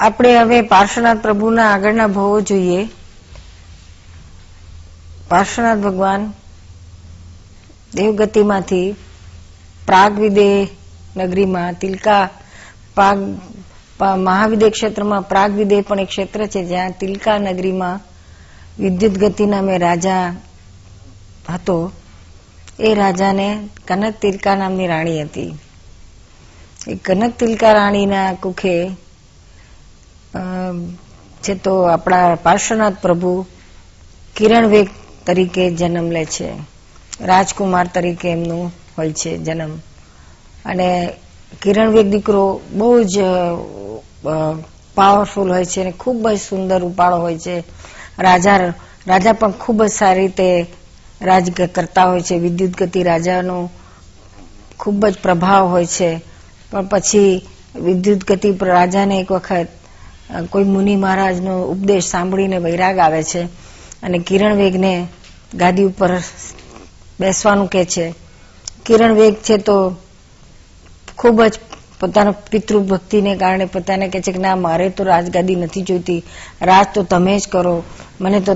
આપણે હવે પાર્શ્વનાથ પ્રભુના આગળના ભવો જોઈએ. પાર્શ્વનાથ ભગવાન દેવગતિમાંથી પ્રાગ વિદેહ નગરીમાં, તિલકા પાગ મહાવિદે ક્ષેત્રમાં પ્રાગ વિદેહ પણ એક ક્ષેત્ર છે જ્યાં તિલકા નગરીમાં વિદ્યુત ગતિ નામે રાજા હતો. એ રાજાને કનક તિલકા નામની રાણી હતી. એ કનક તિલકા રાણીના કુખે છે તો આપણા પાર્શ્વનાથ પ્રભુ કિરણ વેગ તરીકે જન્મ લે છે. રાજકુમાર તરીકે એમનું હોય છે જન્મ. અને કિરણ વેગ દીકરો બહુ જ પાવરફુલ હોય છે અને ખૂબ જ સુંદર ઉપાડો હોય છે. રાજા રાજા પણ ખૂબ જ સારી રીતે રાજ કરતા હોય છે. વિદ્યુત ગતિ રાજાનો ખૂબ જ પ્રભાવ હોય છે. પણ પછી વિદ્યુત ગતિ રાજાને એક વખત કોઈ મુનિ મહારાજનો ઉપદેશ સાંભળીને વૈરાગ આવે છે અને કિરણ વેગને ગાદી ઉપર બેસવાનું કે છે. કિરણ વેગ છે તો ખૂબ જ પોતાનો પિતૃભક્તિને કારણે પોતાને કહે છે કે ના, મારે તો રાજગાદી નથી જોઈતી. રાજ તો તમે જ કરો. મને તો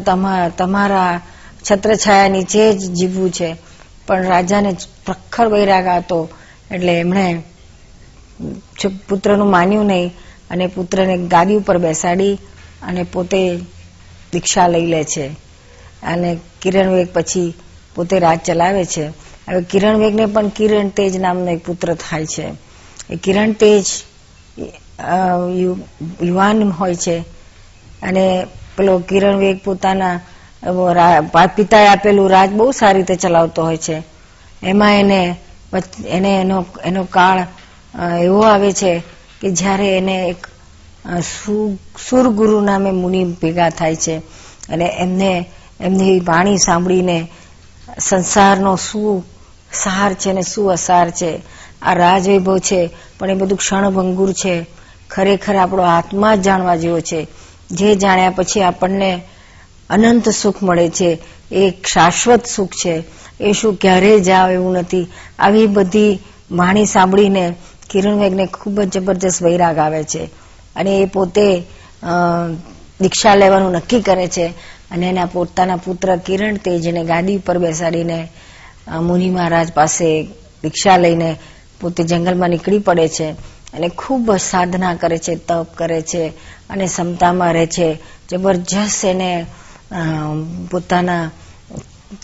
તમારા છત્રછાયા નીચે જ જીવવું છે. પણ રાજાને પ્રખર વૈરાગ હતો એટલે એમણે પુત્રનું માન્યું નહીં. અને પુત્રને ગાદી ઉપર બેસાડી અને પોતે દીક્ષા લઈ લે છે. અને કિરણ વેગ પછી પોતે રાજ ચલાવે છે. હવે કિરણ વેગને પણ કિરણ તેજ નામનો એક પુત્ર થાય છે. એ કિરણ તેજ યુવાન હોય છે. અને પેલો કિરણ વેગ પોતાના પિતાએ આપેલું રાજ બહુ સારી રીતે ચલાવતો હોય છે. એમાં એને એને એનો એનો કાળ એવો આવે છે કે જ્યારે એને એક સુરગુરુ નામે મુનિ ભેગા થાય છે અને એમને, એમની વાણી સાંભળીને સંસારનો શું સાર છે ને શું અસાર છે, આ રાજવૈભવ છે, પણ એ બધું ક્ષણભંગુર છે, ખરેખર આપણો આત્મા જ જાણવા જેવો છે. જે જાણ્યા પછી આપણને અનંત સુખ મળે છે, એ શાશ્વત સુખ છે. એ શું ક્યારેય જાવ એવું નથી. આવી બધી વાણી સાંભળીને કિરણ વેગને ખૂબ જ જબરજસ્ત વૈરાગ આવે છે. અને એ પોતે દીક્ષા લેવાનું નક્કી કરે છે. અને એના પોતાના પુત્ર કિરણ તેજને ગાદી ઉપર બેસાડીને મુનિ મહારાજ પાસે દીક્ષા લઈને પોતે જંગલમાં નીકળી પડે છે. અને ખૂબ સાધના કરે છે, તપ કરે છે અને ક્ષમતામાં રહે છે. જબરજસ્ત એને પોતાના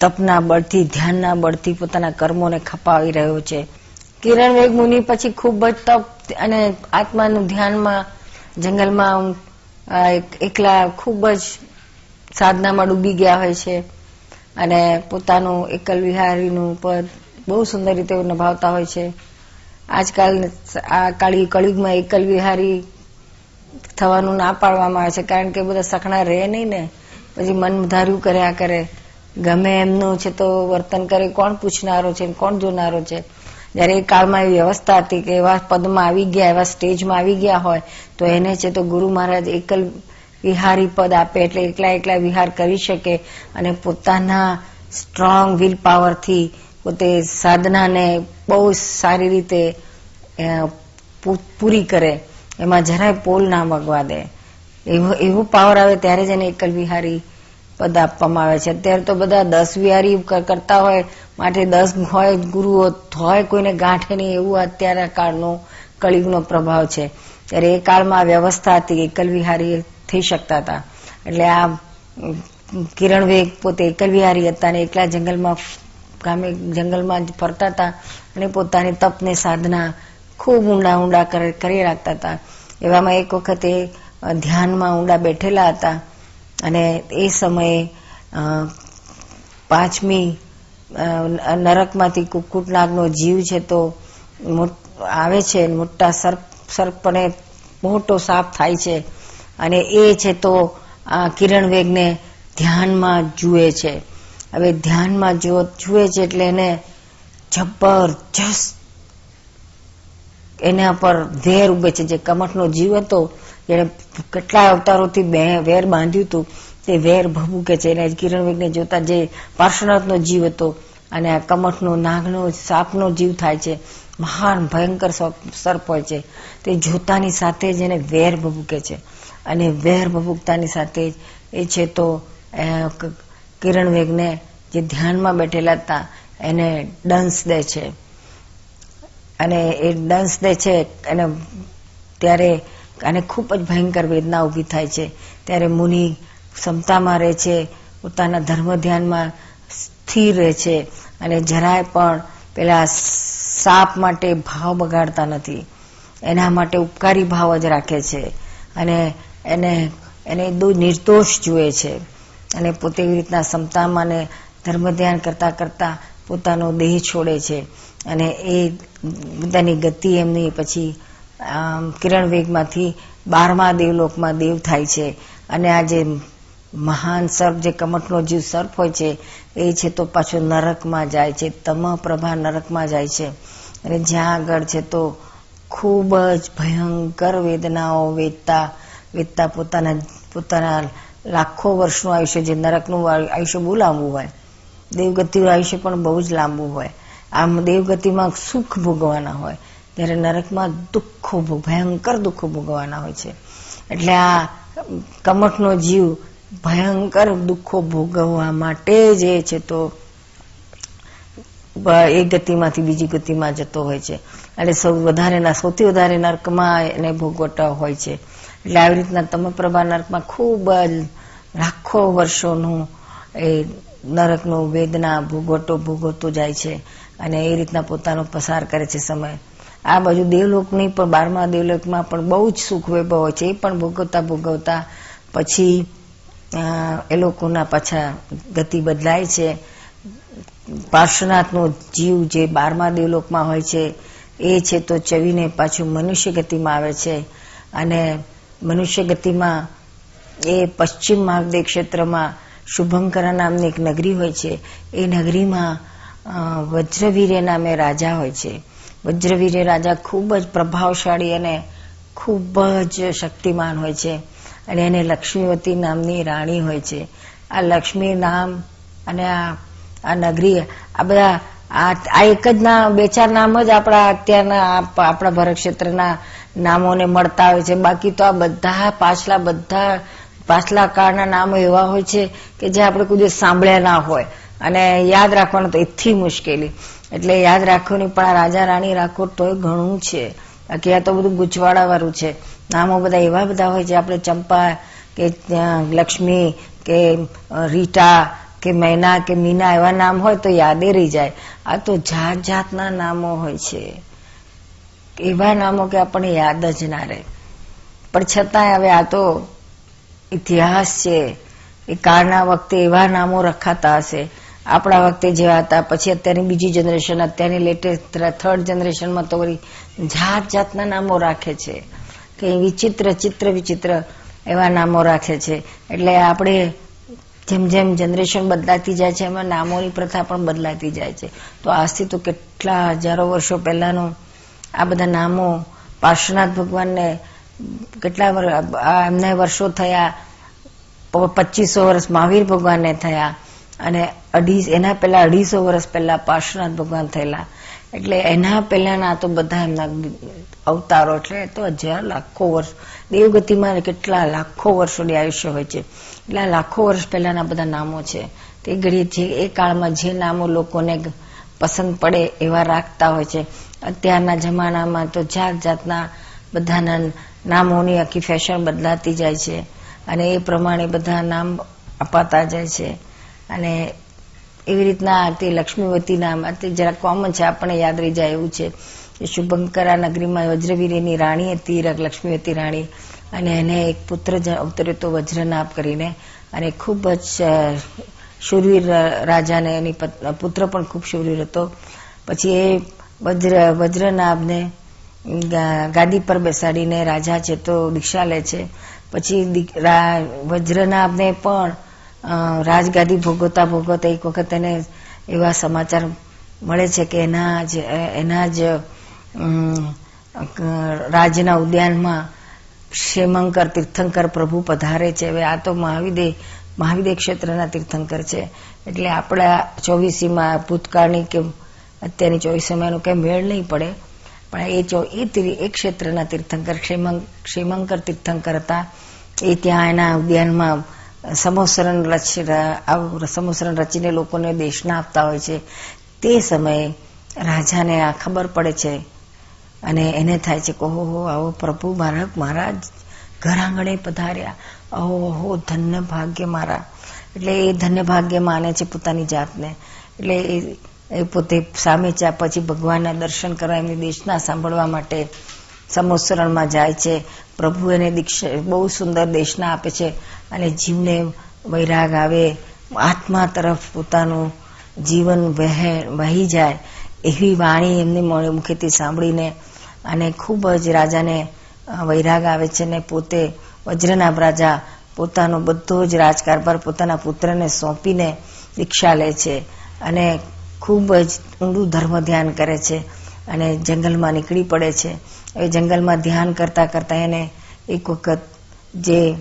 તપના બળથી, ધ્યાનના બળથી પોતાના કર્મોને ખપાવી રહ્યો છે. કિરણ વેગ મુનિ પછી ખૂબ જ તપ અને આત્માનું ધ્યાનમાં, જંગલમાં એકલા ખૂબ જ સાધનામાં ડૂબી ગયા હોય છે. અને પોતાનું એકલ વિહારીનું પદ બહુ સુંદર રીતે નિભાવતા હોય છે. આજકાલ આ કાળી કળિયુગમાં એકલ વિહારી થવાનું ના પાડવામાં આવે છે, કારણ કે બધા સખણા રહે નહીં ને. પછી મન ધાર્યું કર્યા કરે. ગમે એમનું છે તો વર્તન કરે. કોણ પૂછનારો છે કોણ જોનારો છે? જયારે એ કાળમાં એવી વ્યવસ્થા હતી કે એવા પદમાં આવી ગયા, એવા સ્ટેજમાં આવી ગયા હોય, તો એને છે તો ગુરુ મહારાજ એકલ વિહારી પદ આપે, એટલે એકલા એકલા વિહાર કરી શકે અને પોતાના સ્ટ્રોંગ વિલ પાવરથી પોતે સાધનાને બહુ સારી રીતે પૂરી કરે. એમાં જરાય પોલ ના વગવા દે. એવો એવો પાવર આવે ત્યારે જ એને એકલ વિહારી પદ આપવામાં આવે છે. અત્યારે તો બધા દસ વિહારી કરતા હોય માટે દસ હોય, ગુરુઓ હોય, કોઈને ગાંઠે નહીં, એવું અત્યારે કાળનો, કળિયુગનો પ્રભાવ છે. ત્યારે એ કાળમાં વ્યવસ્થા હતી એકલ વિહારી થઈ શકતા હતા. એટલે આ કિરણ વેગ પોતે એકલ વિહારી હતા અને એકલા જંગલમાં, ગામે જંગલમાં જ ફરતા હતા અને પોતાની તપને સાધના ખૂબ ઊંડા ઊંડા કરી રાખતા હતા. એવામાં એક વખતે ધ્યાનમાં ઊંડા બેઠેલા હતા અને એ સમયે પાંચમી નરકમાંથી કુક્કુટનાગનો જીવ છે તો આવે છે મોટા સર્પ, સર્પને મોટો સાપ થાય છે. અને એ છે તો આ કિરણ વેગને ધ્યાનમાં જુએ છે. હવે ધ્યાનમાં જુએ છે એટલે એને જબરજસ્ત એના પર વેર ઉભે છે. જે કમઠનો જીવ હતો એને કેટલા અવતારોથી વેર બાંધ્યું હતું. તે વેર ભભૂકે છે. એને કિરણ વેગને જોતા જે પાર્શ્વનાથનો જીવ હતો અને આ કમઠનો, નાગનો, સાપનો જીવ થાય છે. મહાન, ભયંકર સર્પ હોય છે. તે જોતાની સાથે જ એને વેર ભભૂકે છે. અને વેર ભભૂકતાની સાથે જ એ છે તો કિરણ વેગને જે ધ્યાનમાં બેઠેલા હતા, એને ડંસ દે છે. અને એ ડંસ દે છે અને ત્યારે, અને ખૂબ જ ભયંકર વેદના ઊભી થાય છે. ત્યારે મુનિ ક્ષમતામાં રહે છે, પોતાના ધર્મ ધ્યાનમાં સ્થિર રહે છે અને જરાય પણ પેલા સાપ માટે ભાવ બગાડતા નથી. એના માટે ઉપકારી ભાવ જ રાખે છે અને એને એને નિર્દોષ જુએ છે. અને પોતે એવી રીતના ક્ષમતામાં ને ધર્મ ધ્યાન કરતા કરતા પોતાનો દેહ છોડે છે. અને એ બધાની ગતિ એમની પછી કિરણ વેગમાંથી બારમા દેવલોકમાં દેવ થાય છે. અને આ જે મહાન સર્પ જે કમઠનો જીવ સર્પ હોય છે, એ છે તો પાછો નરકમાં જાય છે તમ પ્રભા નરકમાં જાય છે. અને જ્યાં આગળ છે તો ખૂબ જ ભયંકર વેદનાઓ વેતા વેતા પોતાના પોતાના લાખો વર્ષનું આયુષ્ય જે નરકનું આયુષ્ય બહુ લાંબુ હોય. દેવગતિનું આયુષ્ય પણ બહુ જ લાંબુ હોય. આમ દેવગતિમાં સુખ ભોગવાના હોય. ત્યારે નરકમાં દુઃખો ભયંકર દુઃખો ભોગવાના હોય છે. એટલે આ કમઠનો જીવ ભયંકર દુઃખો ભોગવવા માટે જે છે તો એ ગતિમાંથી બીજી ગતિમાં જતો હોય છે. એટલે સૌ વધારેના સૌથી વધારે નર્કમાં એને ભોગવટા હોય છે. એટલે આવી રીતના તમપ્રભા નર્કમાં ખૂબ જ લાખો વર્ષોનું એ નરકનું વેદના ભોગવટો ભોગવતો જાય છે અને એ રીતના પોતાનો પસાર કરે છે સમય. આ બાજુ દેવલોકની પણ બારમા દેવલોકમાં પણ બહુ જ સુખ વૈભવ હોય છે. એ પણ ભોગવતા ભોગવતા પછી એ લોકોના પાછા ગતિ બદલાય છે. પાર્શ્વનાથનો જીવ જે બારમા દેવલોકમાં હોય છે, એ છે તો ચવીને પાછું મનુષ્ય ગતિમાં આવે છે. અને મનુષ્ય ગતિમાં એ પશ્ચિમ માર્ગદેવ ક્ષેત્રમાં શુભંકરા નામની એક નગરી હોય છે. એ નગરીમાં વજ્રવીર્ય નામે રાજા હોય છે. વજ્રવીર્ય રાજા ખૂબ જ પ્રભાવશાળી અને ખૂબ જ શક્તિમાન હોય છે. અને એને લક્ષ્મીવતી નામની રાણી હોય છે. આ લક્ષ્મી નામ અને આ નગરી, આ બધા, આ એક જ નામ બે ચાર નામ જ આપણા અત્યારના આપણા ભરત ક્ષેત્રના નામોને મળતા હોય છે. બાકી તો આ બધા પાછલા બધા પાછલા કાળના નામો એવા હોય છે કે જે આપણે કોઈ સાંભળ્યા ના હોય. અને યાદ રાખવાનું તો એથી મુશ્કેલી. એટલે યાદ રાખવાની પણ આ રાજા રાણી રાખો તોય ઘણું છે. બાકી આ તો બધું ગુચવાડા વાળું છે. નામો બધા એવા બધા હોય છે આપણે ચંપા કે લક્ષ્મી કે રીટા કે, મૈના કે, મીના એવા નામ હોય તો યાદે રહી જાય. આ તો જાત જાતના નામો હોય છે. એવા નામો કે આપણને યાદ જ ના રહે. પણ છતાંય હવે આ તો ઇતિહાસ છે. એ કાળના વખતે એવા નામો રખાતા હશે. આપણા વખતે જેવા હતા. પછી અત્યારની બીજી જનરેશન અત્યારની લેટેસ્ટ થર્ડ જનરેશનમાં તો જાત જાતના નામો રાખે છે. કે વિચિત્ર ચિત્ર વિચિત્ર એવા નામો રાખે છે. એટલે આપણે જેમ જેમ જનરેશન બદલાતી જાય છે, એમાં નામોની પ્રથા પણ બદલાતી જાય છે. તો આજથી તો કેટલા હજારો વર્ષો પહેલાનું આ બધા નામો પાર્શ્વનાથ ભગવાનને કેટલા એમને વર્ષો થયા પચીસો વર્ષ મહાવીર ભગવાનને થયા અને અઢી, એના પહેલા અઢીસો વર્ષ પહેલા પાર્શ્વનાથ ભગવાન થયેલા. એટલે એના પહેલાના તો બધા એમના અવતારો એટલે તો હજાર લાખો વર્ષ, દેવગતિમાં કેટલા લાખો વર્ષોની આયુષ્ય હોય છે. એટલે લાખો વર્ષ પહેલાના બધા નામો છે. તે ઘડીએ જે એ કાળમાં જે નામો લોકોને પસંદ પડે એવા રાખતા હોય છે. અત્યારના જમાનામાં તો જાત જાતના બધાના નામોની આખી ફેશન બદલાતી જાય છે. અને એ પ્રમાણે બધા નામ અપાતા જાય છે. અને એવી રીતના તે લક્ષ્મીવતી નામ તે જરા કોમન છે, આપણને યાદ રહી જાય એવું છે. શુભંકરા નગરીમાં વજ્રવીર્યની રાણી હતી લક્ષ્મીવતી રાણી. અને એને એક પુત્ર અવતર્યો હતો વજ્રનાભ કરીને. અને ખૂબ જ શૂરવીર રાજાને એની પુત્ર પણ ખૂબ શૂરવીર હતો. પછી એ વજ્ર, વજ્રનાભને ગાદી પર બેસાડીને રાજા છે તો દીક્ષા લે છે. પછી વજ્રનાભને પણ રાજગાદી ભોગવતા ભોગવતા એક વખત એને એવા સમાચાર મળે છે કે એના જ એના જ રાજના ઉદ્યાનમાં ક્ષેમંકર તીર્થંકર પ્રભુ પધારે છે. હવે આ તો મહાવિદે મહાવિદ્ય ક્ષેત્રના તીર્થંકર છે. એટલે આપણા ચોવીસીમાં ભૂતકાળની કે અત્યારની ચોવીસીમાં એનો કંઈ મેળ નહીં પડે. પણ એ ચો, એ ક્ષેત્રના તીર્થંકર શ્રીમંકર તીર્થંકર હતા. એ ત્યાં એના ઉદ્યાનમાં સમોસરણ રચ સમોસરણ રચીને લોકોને દેશના આપતા હોય છે. તે સમયે રાજાને આ ખબર પડે છે અને એને થાય છે કે હો, આવો પ્રભુ મારા મારા ઘર આંગણે પધાર્યા. ઓહો ધન્ય ભાગ્ય મારા. એટલે એ ધન્ય ભાગ્ય માને છે પોતાની જાતને. એટલે એ પોતે સામે ચા પછી ભગવાનના દર્શન કરવા એમની દેશના સાંભળવા માટે સમોસરણમાં જાય છે. પ્રભુ એને દીક્ષા, બહુ સુંદર દેશના આપે છે. અને જીવને વૈરાગ આવે, આત્મા તરફ પોતાનું જીવન વહે, વહી જાય, એવી વાણી એમની મુખેથી સાંભળીને. અને ખૂબ જ રાજાને વૈરાગ આવે છે ને પોતે વજ્રનાભ રાજા પોતાનો બધો જ રાજકારભાર પોતાના પુત્રને સોંપીને દીક્ષા લે છે અને ખૂબ જ ઊંડું ધર્મ ધ્યાન કરે છે અને જંગલમાં નીકળી પડે છે. એ જંગલમાં ધ્યાન કરતા કરતા એને એક વખત જે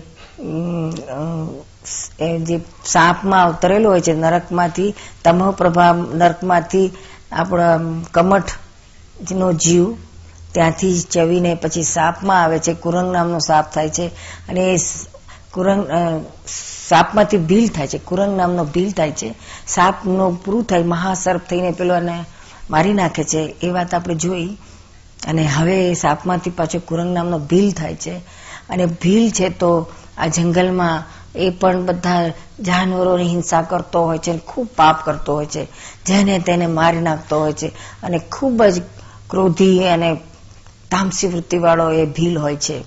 જે સાપમાં અવતરેલો હોય છે, નરકમાંથી તમો પ્રભાવ, નરકમાંથી આપણા કમઠ નો જીવ ત્યાંથી ચવીને પછી સાપમાં આવે છે, કુરંગ નામનો સાપ થાય છે, અને એ કુરંગ સાપમાંથી ભીલ થાય છે, કુરંગ નામનો ભીલ થાય છે, સાપનો પૂરું થાય, મહાસર્પ થઈને પેલો મારી નાખે છે, એ વાત આપણે જોઈ, અને હવે સાપમાંથી પાછો કુરંગ નામનો ભીલ થાય છે, અને ભીલ છે તો આ જંગલમાં એ પણ બધા જાનવરોની હિંસા કરતો હોય છે ખૂબ પાપ કરતો હોય છે. જેને તેને મારી નાખતો હોય છે. અને ખૂબ જ ક્રોધી અને તામસી વૃત્તિવાળો એ ભીલ હોય છે.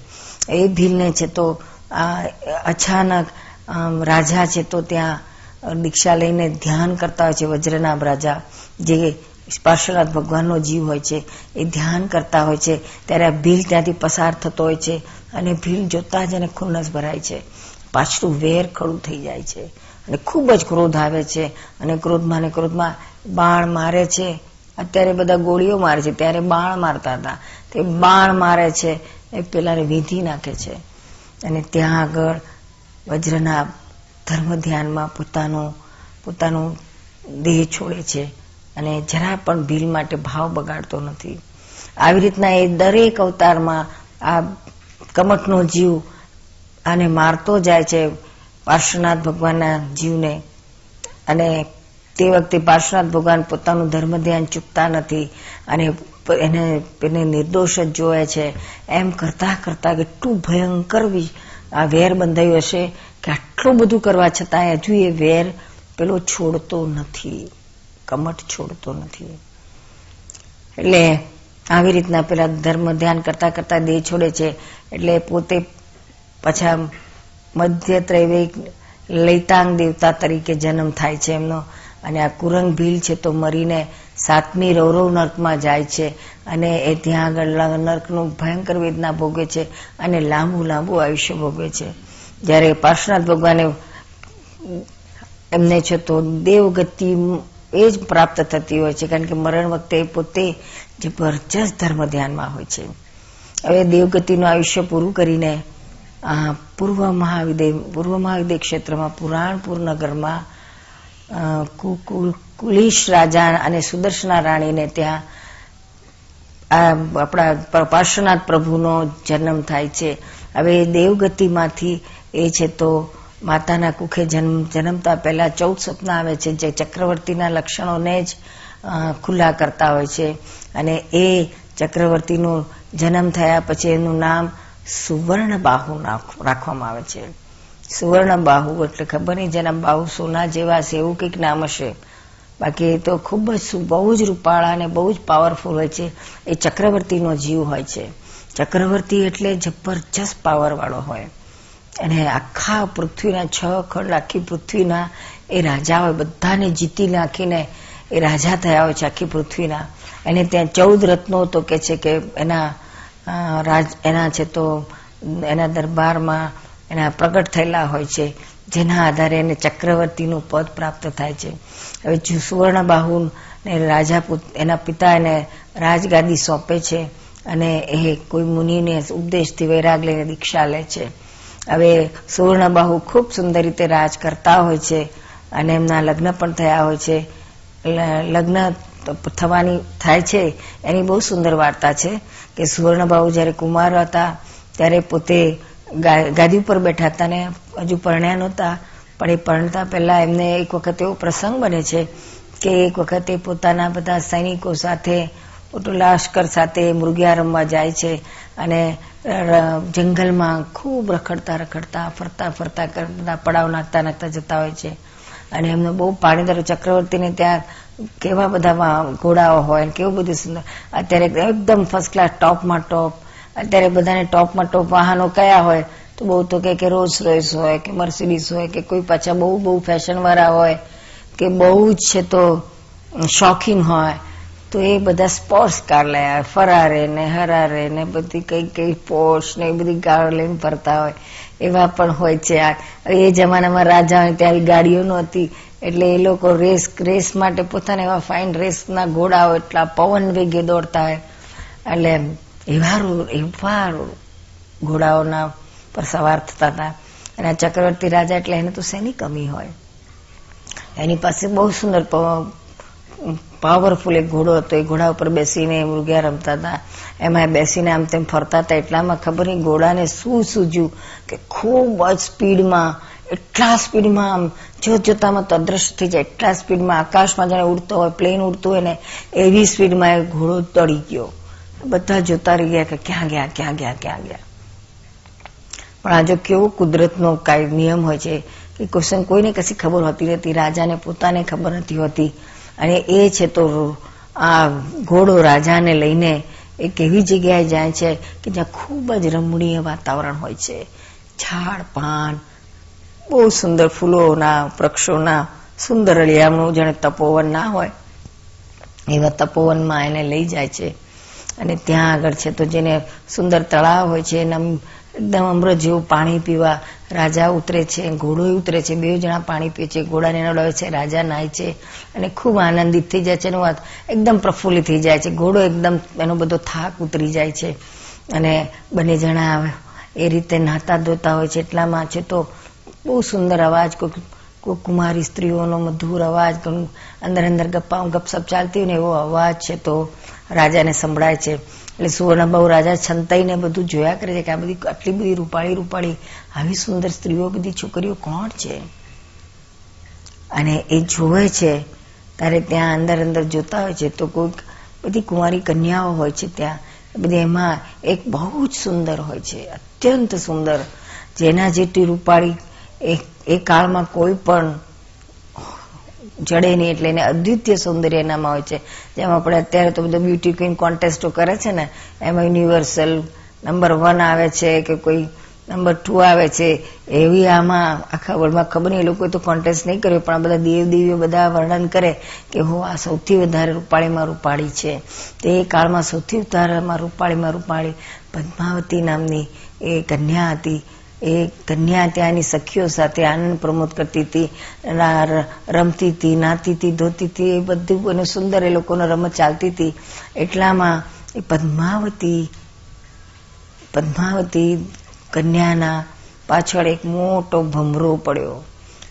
એ ભીલને છે તો આ અચાનક રાજા છે તો ત્યાં દીક્ષા લઈને ધ્યાન કરતા હોય છે, વજ્રનાભ રાજા, જે પાર્શ્વનાથ ભગવાનનો જીવ હોય છે, એ ધ્યાન કરતા હોય છે, ત્યારે આ ભીલ ત્યાંથી પસાર થતો હોય છે અને ભીલ જોતા જ એને ખુન્નસ ભરાય છે. પાછલું વેર ખડું થઈ જાય છે અને ખૂબ જ ક્રોધ આવે છે અને ક્રોધમાં ને ક્રોધમાં બાણ મારે છે. અત્યારે બધા ગોળીઓ મારે છે, ત્યારે બાણ મારતા હતા. તે બાણ મારે છે, એ પેલાને વિધી નાખે છે. અને ત્યાં આગળ વજ્રના ધર્મ ધ્યાનમાં પોતાનું પોતાનું દેહ છોડે છે. અને જરા પણ ભીલ માટે ભાવ બગાડતો નથી. આવી રીતના એ દરેક અવતારમાં આ કમઠનો જીવ આને મારતો જાય છે પાર્શ્વનાથ ભગવાનના જીવને. અને તે વખતે પાર્શ્વનાથ ભગવાન પોતાનું ધર્મ ધ્યાન ચૂકતા નથી અને એને એને નિર્દોષ જ જોવે છે. એમ કરતા કરતા કેટલું ભયંકર આ વેર બંધાયું હશે કે આટલું બધું કરવા છતાંય હજુ એ વેર પેલો છોડતો નથી. કમઠ છોડતો નથી. એટલે આવી રીતના પેલા ધર્મ ધ્યાન કરતા કરતા દેહ છોડે છે. એટલે પોતે પાછા મધ્ય ત્રૈવેક લૈતાંગ દેવતા તરીકે જન્મ થાય છે એમનો. અને આ કુરંગ ભીલ છે તો મરીને સાતમી રૌરવ નર્કમાં જાય છે. અને એ ત્યાં આગળ નર્કનું ભયંકર વેદના ભોગવે છે અને લાંબુ લાંબુ આયુષ્ય ભોગવે છે. જ્યારે પાર્શ્વનાથ ભગવાને એમને છે તો દેવગતિ એ જ પ્રાપ્ત થતી હોય છે, કારણ કે મરણ વખતે પોતે જબરજસ્ત ધર્મ ધ્યાનમાં હોય છે. હવે દેવગતિનું આયુષ્ય પૂરું કરીને પૂર્વ મહાવિદય પૂર્વ મહાવિદય ક્ષેત્રમાં પુરાણપુર નગરમાં કુલિશ રાજા અને સુદર્શના રાણીને ત્યાં આપણા પાર્શ્વનાથ પ્રભુનો જન્મ થાય છે. હવે દેવગતિમાંથી એ છે તો માતાના કુખે જન્મ, જન્મતા પહેલા ચૌદ સપના આવે છે, જે ચક્રવર્તીના લક્ષણોને જ ખુલ્લા કરતા હોય છે. અને એ ચક્રવર્તીનો જન્મ થયા પછી એનું નામ સુવર્ણ બાહુ રાખવામાં આવે છે. સુવર્ણ બાહુ એટલે ખબર નહીં, જેના બાહુ સોના જેવા છે, એવું કંઈક નામ હશે. બાકી તો ખૂબ જ બહુ જ રૂપાળા અને બહુ જ પાવરફુલ હોય છે. એ ચક્રવર્તીનો જીવ હોય છે. ચક્રવર્તી એટલે જબરજસ્ત પાવર વાળો હોય. અને આખા પૃથ્વીના છ ખંડ આખી પૃથ્વીના એ રાજા હોય બધાને જીતી નાખીને એ રાજા થયા હોય છે આખી પૃથ્વીના. એને ત્યાં ચૌદ રત્નો તો કે છે કે એના રાજ, એના છે તો, એના દરબારમાં એના પ્રગટ થયેલા હોય છે, જેના આધારે એને ચક્રવર્તીનું પદ પ્રાપ્ત થાય છે. હવે સુવર્ણબાહુ ને રાજા એના પિતા એને રાજગાદી સોંપે છે અને એ કોઈ મુનિને ઉપદેશથી વૈરાગ લઈને દીક્ષા લે છે. હવે સુવર્ણબાહુ ખૂબ સુંદર રીતે રાજ કરતા હોય છે અને એમના લગ્ન પણ થયા હોય છે. લગ્ન થવાની થાય છે. એની બહુ સુંદર વાર્તા છે કે સુવર્ણબાહુ જ્યારે કુમાર હતા ત્યારે પોતે ગાદી ઉપર બેઠા હતા ને હજુ પરણ્યા નહોતા. પણ એ પરણતા પહેલા એમને એક વખત એવો પ્રસંગ બને છે કે એક વખતે પોતાના બધા સૈનિકો સાથે લાશ્કર સાથે મૃગિયા રમવા જાય છે અને જંગલમાં ખૂબ રખડતા રખડતા, ફરતા ફરતા કરતા પડાવ નાખતા નાખતા જતા હોય છે. અને એમને બહુ પાણીદાર ચક્રવર્તીને ત્યાં કેવા બધા ઘોડાઓ હોય કેવું બધું સુંદર. અત્યારે એકદમ ફર્સ્ટ ક્લાસ ટોપમાં ટોપ. અત્યારે બધાને ટોપમાં ટોપ વાહનો કયા હોય, તો બહુ તો કે રોલ્સ રોયસ હોય, કે મર્સિડીસ હોય, કે કોઈ પાછા બહુ બહુ ફેશન વાળા હોય, કે બહુ જ છે તો શોખીન હોય. તો એ બધા સ્પોર્ટ્સ કાર લયા ફરારે ને હરારે ને, બધી કઈ કઈ પોર્સ ને, એ બધી કાર લઈને ફરતા હોય. એવા પણ હોય છે એ જમાનામાં રાજા ત્યારે ગાડીઓ નહોતી. એટલે એ લોકો રેસ રેસ માટે પોતાના એવા ફાઇન રેસના ઘોડાઓ એટલા પવન વેગે દોડતા હોય. એટલે એવા એવા ઘોડાઓના પર સવાર થતા હતા. અને આ ચક્રવર્તી રાજા એટલે એને તો શેની કમી હોય? એની પાસે બહુ સુંદર પાવરફુલ એક ઘોડો હતો. એ ઘોડા ઉપર બેસીને મૃગ્યા રમતા હતા. એમાં બેસીને આમ તેમ ફરતા હતા. એટલામાં ખબર નહીં ઘોડાને શું સૂજ્યું કે ખૂબ જ સ્પીડમાં, એટલા સ્પીડમાં આમ જોત જોતામાં તો અદ્રશ્ય થઈ જાય. એટલા સ્પીડમાં આકાશમાં જાણે ઉડતો હોય, પ્લેન ઉડતું હોય ને એવી સ્પીડમાં એ ઘોડો તળી ગયો. બધા જોતા રહી ગયા કે ક્યાં ગયા ક્યાં ગયા ક્યાં ગયા. પણ આ જો કેવો કુદરતનો કાંઈ નિયમ હોય છે કે ક્વેશ્ચન કોઈને કશી ખબર હોતી નથી. રાજાને પોતાને ખબર નથી હોતી. અને એ છે તો આ ઘોડો રાજાને લઈને એક એવી જગ્યાએ જાય છે કે જ્યાં ખૂબ જ રમણીય વાતાવરણ હોય છે. ઝાડ, પાન, બહુ સુંદર ફૂલોના, વૃક્ષોના, સુંદર અળિયામણું જાણે તપોવન ના હોય, એવા તપોવનમાં એને લઈ જાય છે. અને ત્યાં આગળ છે તો જેને સુંદર તળાવ હોય છે, એના એકદમ અમૃત જેવું પાણી પીવા રાજા ઉતરે છે ઘોડો ઉતરે છે બે જણા પાણી પીએ છે ઘોડાને નડાવે છે, રાજા નાય છે અને ખૂબ આનંદિત થઈ જાય છે. એનું વાત એકદમ પ્રફુલ્લિત થઈ જાય છે. ઘોડો એકદમ એનો બધો થાક ઉતરી જાય છે અને બંને જણા એ રીતે નાતા ધોતા હોય છે. એટલામાં છે તો બહુ સુંદર અવાજ કોઈ કુમારી સ્ત્રીઓનો મધુર અવાજ અંદર અંદર ગપ્પા ગપસપ ચાલતી હોય ને એવો અવાજ છે તો રાજાને સંભળાય છે. એટલે સુવર્ણબાહુ રાજા છંતાઈને બધું જોયા કરે છે કે આ બધી આટલી બધી રૂપાળી રૂપાળી, આવી સુંદર સ્ત્રીઓ, બધી છોકરીઓ કોણ છે? અને એ જોવે છે, ત્યારે ત્યાં અંદર અંદર જોતા હોય છે, તો કોઈક બધી કુંવારી કન્યાઓ હોય છે ત્યાં. બધી એમાં એક બહુ જ સુંદર હોય છે, અત્યંત સુંદર. જેના જેટલી રૂપાળી એ કાળમાં કોઈ પણ જડે નહીં એટલે એને અદ્વિતીય સૌંદર્ય એનામાં હોય છે. જેમ આપણે અત્યારે તો બધું બ્યુટી ક્વીન કોન્ટેસ્ટો કરે છે ને, એમાં યુનિવર્સલ નંબર વન આવે છે કે કોઈ નંબર ટુ આવે છે, એવી આમાં આખા વર્લ્ડમાં ખબર નહીં, એ લોકોએ તો કોન્ટેસ્ટ નહીં કર્યો, પણ આ બધા દેવ દેવીઓ બધા વર્ણન કરે કે હું આ સૌથી વધારે રૂપાળીમાં રૂપાળી છે. તે કાળમાં સૌથી વધારેમાં રૂપાળીમાં રૂપાળી પદ્માવતી નામની એ કન્યા હતી. એ કન્યા ત્યાંની સખીઓ સાથે આનંદ પ્રમોદ કરતી હતી રમતી હતી, નાતી હતી, ધોતી હતી, એ બધું અને સુંદર એ લોકોનો રમત ચાલતી હતી. એટલામાં એ પદ્માવતી પદ્માવતી કન્યાના પાછળ એક મોટો ભમરો પડ્યો.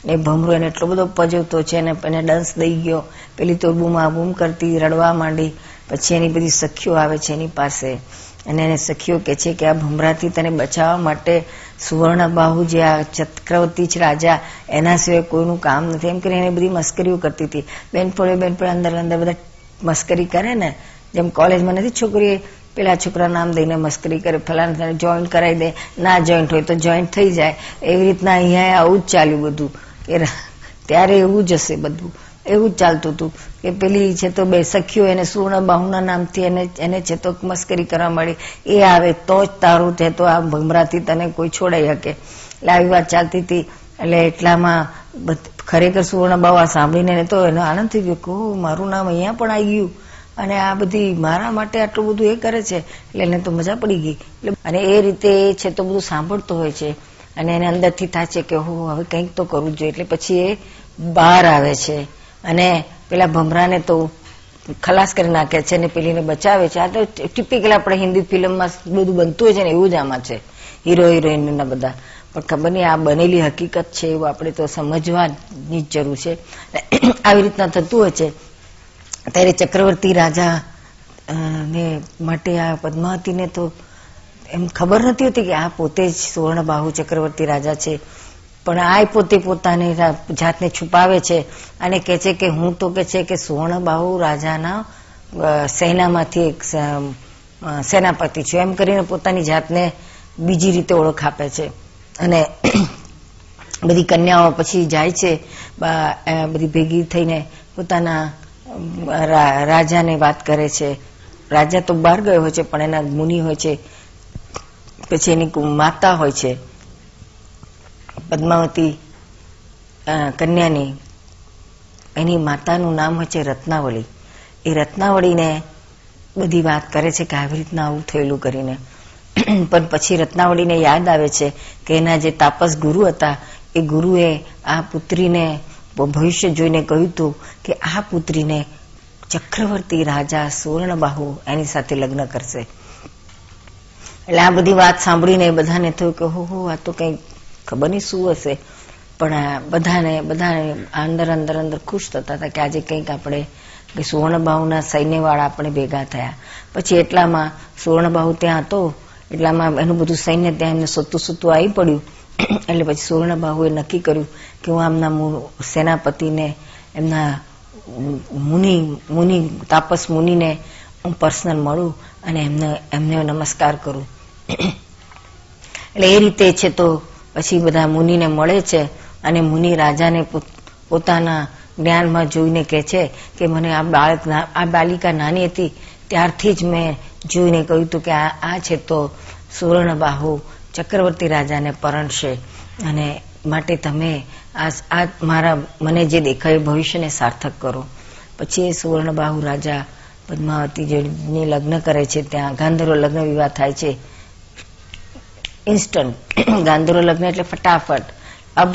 એ ભમરો એને એટલો બધો પજવતો છે અને એને ડંસ દઈ ગયો. પેલી તો બૂમા બૂમ કરતી, રડવા માંડી. પછી એની બધી સખીઓ આવે છે એની પાસે. અને એને સખીઓ કે છે કે આ ભમરાથી તને બચાવવા માટે સુવર્ણ બાહુ જે આ ચક્રવર્તી છે, રાજા, એના સિવાય કોઈનું કામ નથી. એમ કરીને બધી મસ્કરીઓ કરતી હતી. બેનપોળે બેનપોળે અંદર અંદર બધા મસ્કરી કરે ને. જેમ કોલેજમાં નથી છોકરી પેલા છોકરા નામ દઈને મસ્કરી કરે, ફલાણા જોઈન્ટ કરાવી દે. ના જોઈન્ટ હોય તો જોઈન્ટ થઈ જાય. એવી રીતના અહીંયા આવું જ ચાલ્યું બધું. ત્યારે એવું જ હશે બધું. એવું જ ચાલતું હતું કે પેલી છે તો બે સખીઓ એને સુવર્ણ બાહુના નામથી એને એને છે તો મસ્કરી કરવા મળી. એ આવે તો જ તારું છે તો આ ભમરાથી તને કોઈ છોડાઈ શકે. એટલે આવી વાત ચાલતી હતી. એટલે એટલામાં ખરેખર સુવર્ણ બાવા સાંભળીને તો એનો આનંદ થઈ ગયો કે મારું નામ અહીંયા પણ આવી ગયું. અને આ બધી મારા માટે આટલું બધું એ કરે છે. એટલે એને તો મજા પડી ગઈ. એટલે અને એ રીતે છે તો બધું સાંભળતો હોય છે. અને એને અંદરથી થાય છે કે હું હવે કંઈક તો કરવું જોઈએ. એટલે પછી એ બહાર આવે છે. અને પેલા ભમરાને તો ખલાસ કરી નાખે છે ને પેલીને બચાવે છે. આ તો ટિપિકલ આપણે હિન્દી ફિલ્મમાં બધું બનતું હોય છે ને એવું જ આમાં છે. હીરો, હિરોઈનના બધા. પણ ખબર નહીં, આ બનેલી હકીકત છે એવું આપણે તો સમજવાની જરૂર છે. આવી રીતના થતું હોય છે. ત્યારે ચક્રવર્તી રાજા ને માટે આ પદ્માવતીને તો એમ ખબર નથી હોતી કે આ પોતે જ સુવર્ણબાહુ ચક્રવર્તી રાજા છે. પણ આ પોતે પોતાની જાતને છુપાવે છે અને કે છે કે હું તો કે છે કે સુવર્ણબાહુ રાજાના સેનામાંથી એક સેનાપતિ છું. એમ કરીને પોતાની જાતને બીજી રીતે ઓળખ આપે છે. અને બધી કન્યાઓ પછી જાય છે બધી ભેગી થઈને પોતાના રાજાને વાત કરે છે. રાજા તો બહાર ગયો હોય છે, પણ એના મુનિ હોય છે. પછી એની માતા હોય છે. પદ્માવતી કન્યાની, એની માતાનું નામ છે રત્નાવળી. એ રત્નાવળીને બધી વાત કરે છે કે આવી રીતના આવું થયેલું કરીને. પણ પછી રત્નાવળીને યાદ આવે છે કે એના જે તાપસ ગુરુ હતા, એ ગુરુએ આ પુત્રીને ભવિષ્ય જોઈને કહ્યું હતું કે આ પુત્રીને ચક્રવર્તી રાજા સુવર્ણબાહુ એની સાથે લગ્ન કરશે. એટલે આ બધી વાત સાંભળીને બધાને થયું કે હો હો, આ તો કઈ ખબર નહીં શું હશે. પણ બધાને બધાને અંદર અંદર અંદર ખુશ થતા હતા કે આજે કંઈક આપણે, કે સુવર્ણબાહુના સૈન્યવાળા આપણે ભેગા થયા. પછી એટલામાં સુવર્ણબાહુ ત્યાં હતો, એટલામાં એનું બધું સૈન્ય ત્યાં એમને સતું સતું આવી પડ્યું. એટલે પછી સુવર્ણબાહુએ નક્કી કર્યું કે હું આમના સેનાપતિને, એમના મુનિ મુનિ, તાપસ મુનિને હું પર્સનલ મળું અને એમને એમને નમસ્કાર કરું. એટલે એ રીતે છે તો પછી બધા મુનિને મળે છે અને મુનિ રાજાને પોતાના જ્ઞાનમાં જોઈને કે છે કે મને આ બાળક આ બાલિકા નાની હતી, ત્યારથી જ મેં જોઈને કહ્યું હતું કે આ છે તો સુવર્ણબાહુ ચક્રવર્તી રાજાને પરણશે અને માટે તમે આ મારા, મને જે દેખાયું ભવિષ્યને સાર્થક કરો. પછી એ સુવર્ણબાહુ રાજા પદ્માવતી જેને લગ્ન કરે છે, ત્યાં ગાંધર્વ લગ્ન વિવાહ થાય છે. ઇન્સ્ટન્ટ ગાંધુરો લગ્ન એટલે ફટાફટ. અબ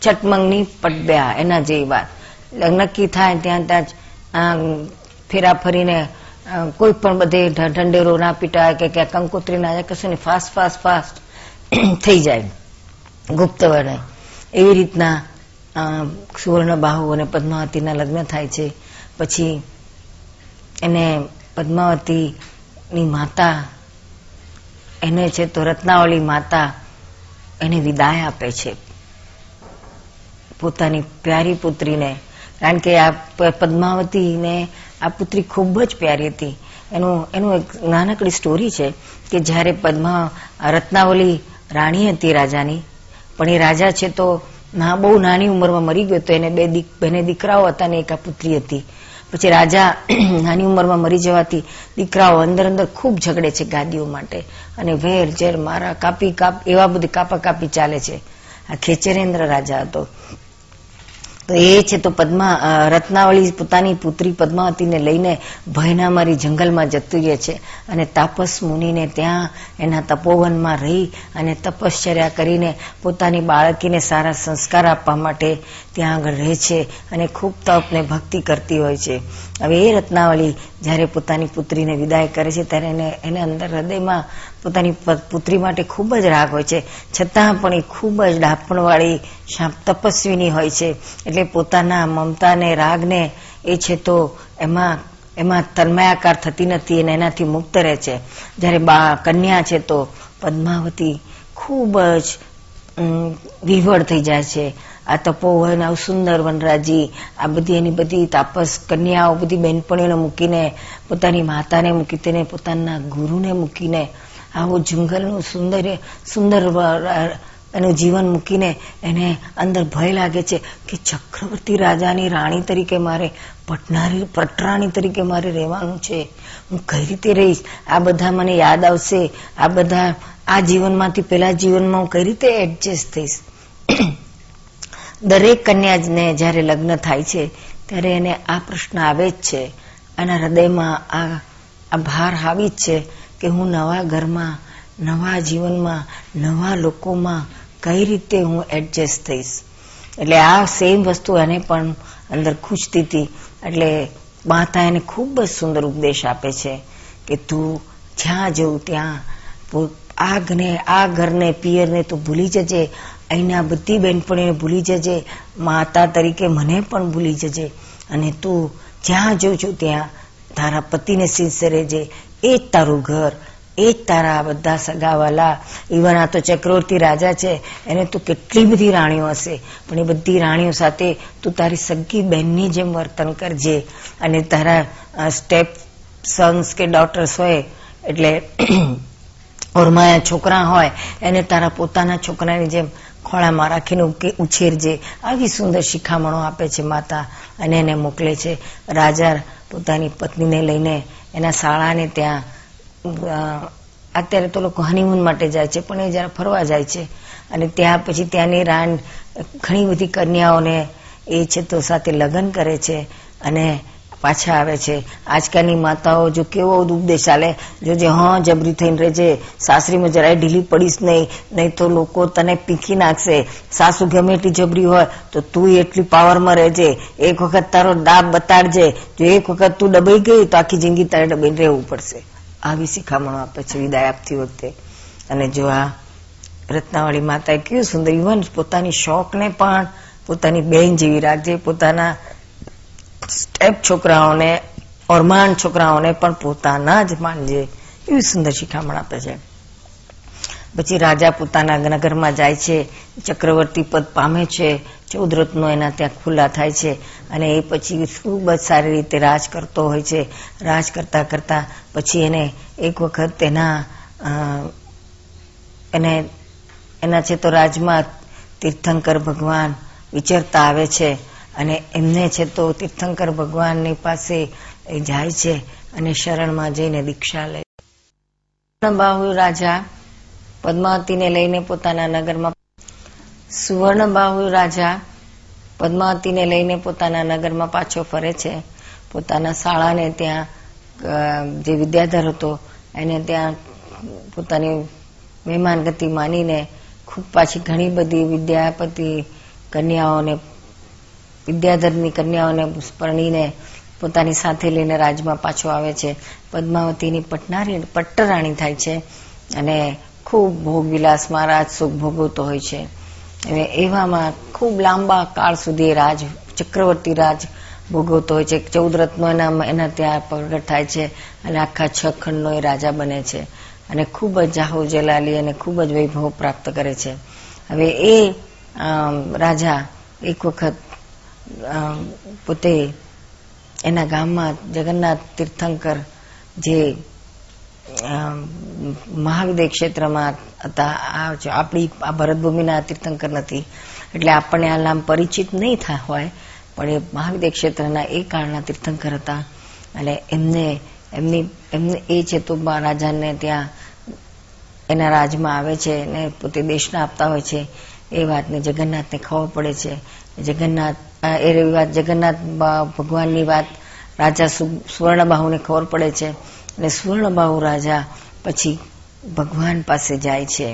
ચટમંગની પટબ્યા, એના જેવી વાત. નક્કી થાય ત્યાં ત્યાં ફેરા ફરીને કોઈ પણ બધે ઢંઢેરો ના પીટાય કે ક્યાં કંકોત્રી ના જાય, કશું ફાસ્ટ ફાસ્ટ ફાસ્ટ થઈ જાય. ગુપ્ત વર્ણે એવી રીતના સુવર્ણ બાહુ અને પદ્માવતીના લગ્ન થાય છે. પછી એને પદ્માવતીની માતા એને છે તો રત્નાવળી માતા એને વિદાય આપે છે. પોતાની પ્યારી પુત્રીને, કારણ કે આ પદ્માવતીને આ પુત્રી ખૂબ જ પ્યારી હતી. એનું એનું એક નાનકડી સ્ટોરી છે કે જ્યારે પદ્મા રત્નાવલી રાણી હતી રાજાની, પણ એ રાજા છે તો ના, બહુ નાની ઉંમરમાં મરી ગયો તો એને બે બેને દીકરાઓ હતા ને એક આ પુત્રી હતી. પછી રાજા નાની ઉંમરમાં મરી જવાથી દીકરાઓ અંદર અંદર ખૂબ ઝઘડે છે ગાદીઓ માટે. અને વેર ઝેર મારા કાપી કાપ, એવા બધી કાપા કાપી ચાલે છે. આ ખેચરેન્દ્ર રાજા હતો. તો એ છે તો પદ્મા રત્નાવળી પોતાની પુત્રી પદ્માવતીને લઈને ભયના મારી જંગલમાં જતું રહે છે અને તાપસ મુનિને ત્યાં એના તપોવનમાં રહી અને તપશ્ચર્યા કરીને પોતાની બાળકીને સારા સંસ્કાર આપવા માટે ત્યાં આગળ રહે છે અને ખૂબ તપ ને ભક્તિ કરતી હોય છે. હવે એ રત્નાવળી જ્યારે પોતાની પુત્રીને વિદાય કરે છે ત્યારે એને એને અંદર હૃદયમાં પોતાની પુત્રી માટે ખૂબ જ રાગ હોય છે. છતાં પણ એ ખૂબ જ ડાપણવાળી તપસ્વીની હોય છે. એટલે પોતાના મમતાને, રાગને એ છે તો એમાં એમાં તન્મયાકાર થતી નથી અને એનાથી મુક્ત રહે છે. જ્યારે બા કન્યા છે તો પદ્માવતી ખૂબ જ વિવળ થઈ જાય છે. આ તપોવન આવું સુંદર વનરાજી, આ બધી એની બધી તાપસ કન્યાઓ, બધી બહેનપણીઓને મૂકીને પોતાની માતાને મૂકી તેને પોતાના ગુરુને મૂકીને આવું જંગલનું સુંદર સુંદર એનું જીવન મૂકીને એને અંદર ભય લાગે છે કે ચક્રવર્તી રાજાની રાણી તરીકે મારે પટનારી, પટરાણી તરીકે મારે રહેવાનું છે. હું કઈ રીતે રહીશ? આ બધા મને યાદ આવશે. આ બધા, આ જીવનમાંથી પેલા જીવનમાં હું કઈ રીતે એડજસ્ટ થઈશ? દરેક કન્યાને જ્યારે લગ્ન થાય છે, ત્યારે એને આ પ્રશ્ન આવે જ છે. એના હૃદયમાં આ આ ભાર આવી જ છે. કે હું નવા ઘરમાં, નવા જીવનમાં, નવા લોકોમાં કઈ રીતે હું એડજસ્ટ થઈશ? એટલે આ સેમ વસ્તુ એને પણ અંદર ખૂંચતી હતી. એટલે માતા એને ખૂબ જ સુંદર ઉપદેશ આપે છે કે તું જ્યાં જવું ત્યાં આગને, આ ઘરને, પિયરને તું ભૂલી જજે. અહીંના બધી બહેનપણીને ભૂલી જજે. માતા તરીકે મને પણ ભૂલી જજે. અને તું જ્યાં જોઉં છું ત્યાં તારા પતિને સિંસે રહેજે. એ જ તારું ઘર એ જ તારા બધા સગાવાલા. ઇવન આ તો ચક્રવર્તી રાજા છે. એને તો કેટલી બધી રાણીઓ હશે. પણ એ બધી રાણીઓ સાથે તું તારી સગી બહેનની જેમ વર્તન કરજે. અને તારા સ્ટેપ સન્સ કે ડોટર્સ હોય, એટલે ઓરમાયા છોકરા હોય, એને તારા પોતાના છોકરાની જેમ ખોળામાં રાખીને ઉછેરજે. આવી સુંદર શિખામણો આપે છે માતા. અને એને મોકલે છે. રાજા પોતાની પત્નીને લઈને એના શાળાને ત્યાં અત્યારે તો લોકો હનીમૂન માટે જાય છે, પણ એ જરા ફરવા જાય છે. અને ત્યાં પછી ત્યાંની રાણ ઘણી બધી કન્યાઓને એ છે તો સાથે લગ્ન કરે છે. અને પાછા આવે છે. આજકાલની માતાઓ જો કેવો ઉપદેશ આલે? જોજે હા જબરી થઈને રહેજે, સાસરીમાં જરાય ઢીલી પડીશ નહીં નહીં તો લોકો તને પીખી નાખશે. સાસુ ગમે એટલી જબરી હોય, તો તું એટલી પાવરમાં રહેજે. એક વખત તારો દાબ બતાડજે. જો એક વખત તું ડબાઈ ગઈ, તો આખી જિંદગી તારે ડબાઈને રહેવું પડશે. આવી શિખામણો આપે છે વિદાય આપતી વખતે. અને જો આ રત્નાવાળી માતાએ કેવું સુંદર ઇવન પોતાની શોખને પણ પોતાની બહેન જેવી રાખજે. પોતાના સ્ટેપ છોકરાઓને ઓરમાન છોકરાઓને પણ પોતાના જ માનજે. એવી સુંદર શિખામણ આપે છે. પછી રાજા પોતાના નગરમાં જાય છે, ચક્રવર્તી પદ પામે છે, ચૌદ રત્નો એના ત્યાં ખુલ્લા થાય છે અને એ પછી ખૂબ જ સારી રીતે રાજ કરતો હોય છે. રાજ કરતા કરતા પછી એને એક વખત એના એને, એના છે તો રાજમાં તીર્થંકર ભગવાન વિચરતા આવે છે. અને એમને છે તો તીર્થંકર ભગવાનની પાસે જાય છે અને શરણમાં જઈને દીક્ષા લે સુવર્ણબાહુ રાજા પદ્માવતીને લઈને પોતાના નગરમાં સુવર્ણબાહુ રાજા પદ્માવતીને લઈને પોતાના નગરમાં પાછો ફરે છે. પોતાના શાળાને ત્યાં જે વિદ્યાધર હતો, એને ત્યાં પોતાની મહેમાન ગતિ માનીને ખૂબ પાછી ઘણી બધી વિદ્યાપતિ કન્યાઓને વિદ્યાધરની કન્યાઓને પરણીને પોતાની સાથે લઈને રાજમાં પાછો આવે છે. પદ્માવતીની પટનારી પટ્ટરાણી થાય છે અને ખૂબ ભોગવિલાસમાં રાજસુખ ભોગવતો હોય છે. અને એવામાં ખૂબ લાંબા કાળ સુધી રાજ, ચક્રવર્તી રાજ ભોગવતો હોય છે. ચૌદ રત્નો એના ત્યાં પ્રગટ થાય છે અને આખા છ ખંડનો એ રાજા બને છે. અને ખૂબ જ જાહો જલાલી અને ખૂબ જ વૈભવ પ્રાપ્ત કરે છે. હવે એ રાજા એક વખત પોતે એના ગામમાં જગન્નાથ તીર્થંકર જે મહાવિદય ક્ષેત્રમાં હતા આપણી, આ ભરતભૂમિના તીર્થંકર નથી. એટલે આપણને આ નામ પરિચિત નહીં થાય હોય, પણ એ મહાવિદય ક્ષેત્રના એ કાળના તીર્થંકર હતા. અને એમને, એમની, એમને એ છે તો રાજાને ત્યાં એના રાજમાં આવે છે અને પોતે દેશના આપતા હોય છે. એ વાતને જગન્નાથને ખબર પડે છે. જગન્નાથ એ વાત જગન્નાથ ભગવાનની વાત રાજા સુવર્ણબાહુને ખબર પડે છે. અને સુવર્ણબાહુ રાજા પછી ભગવાન પાસે જાય છે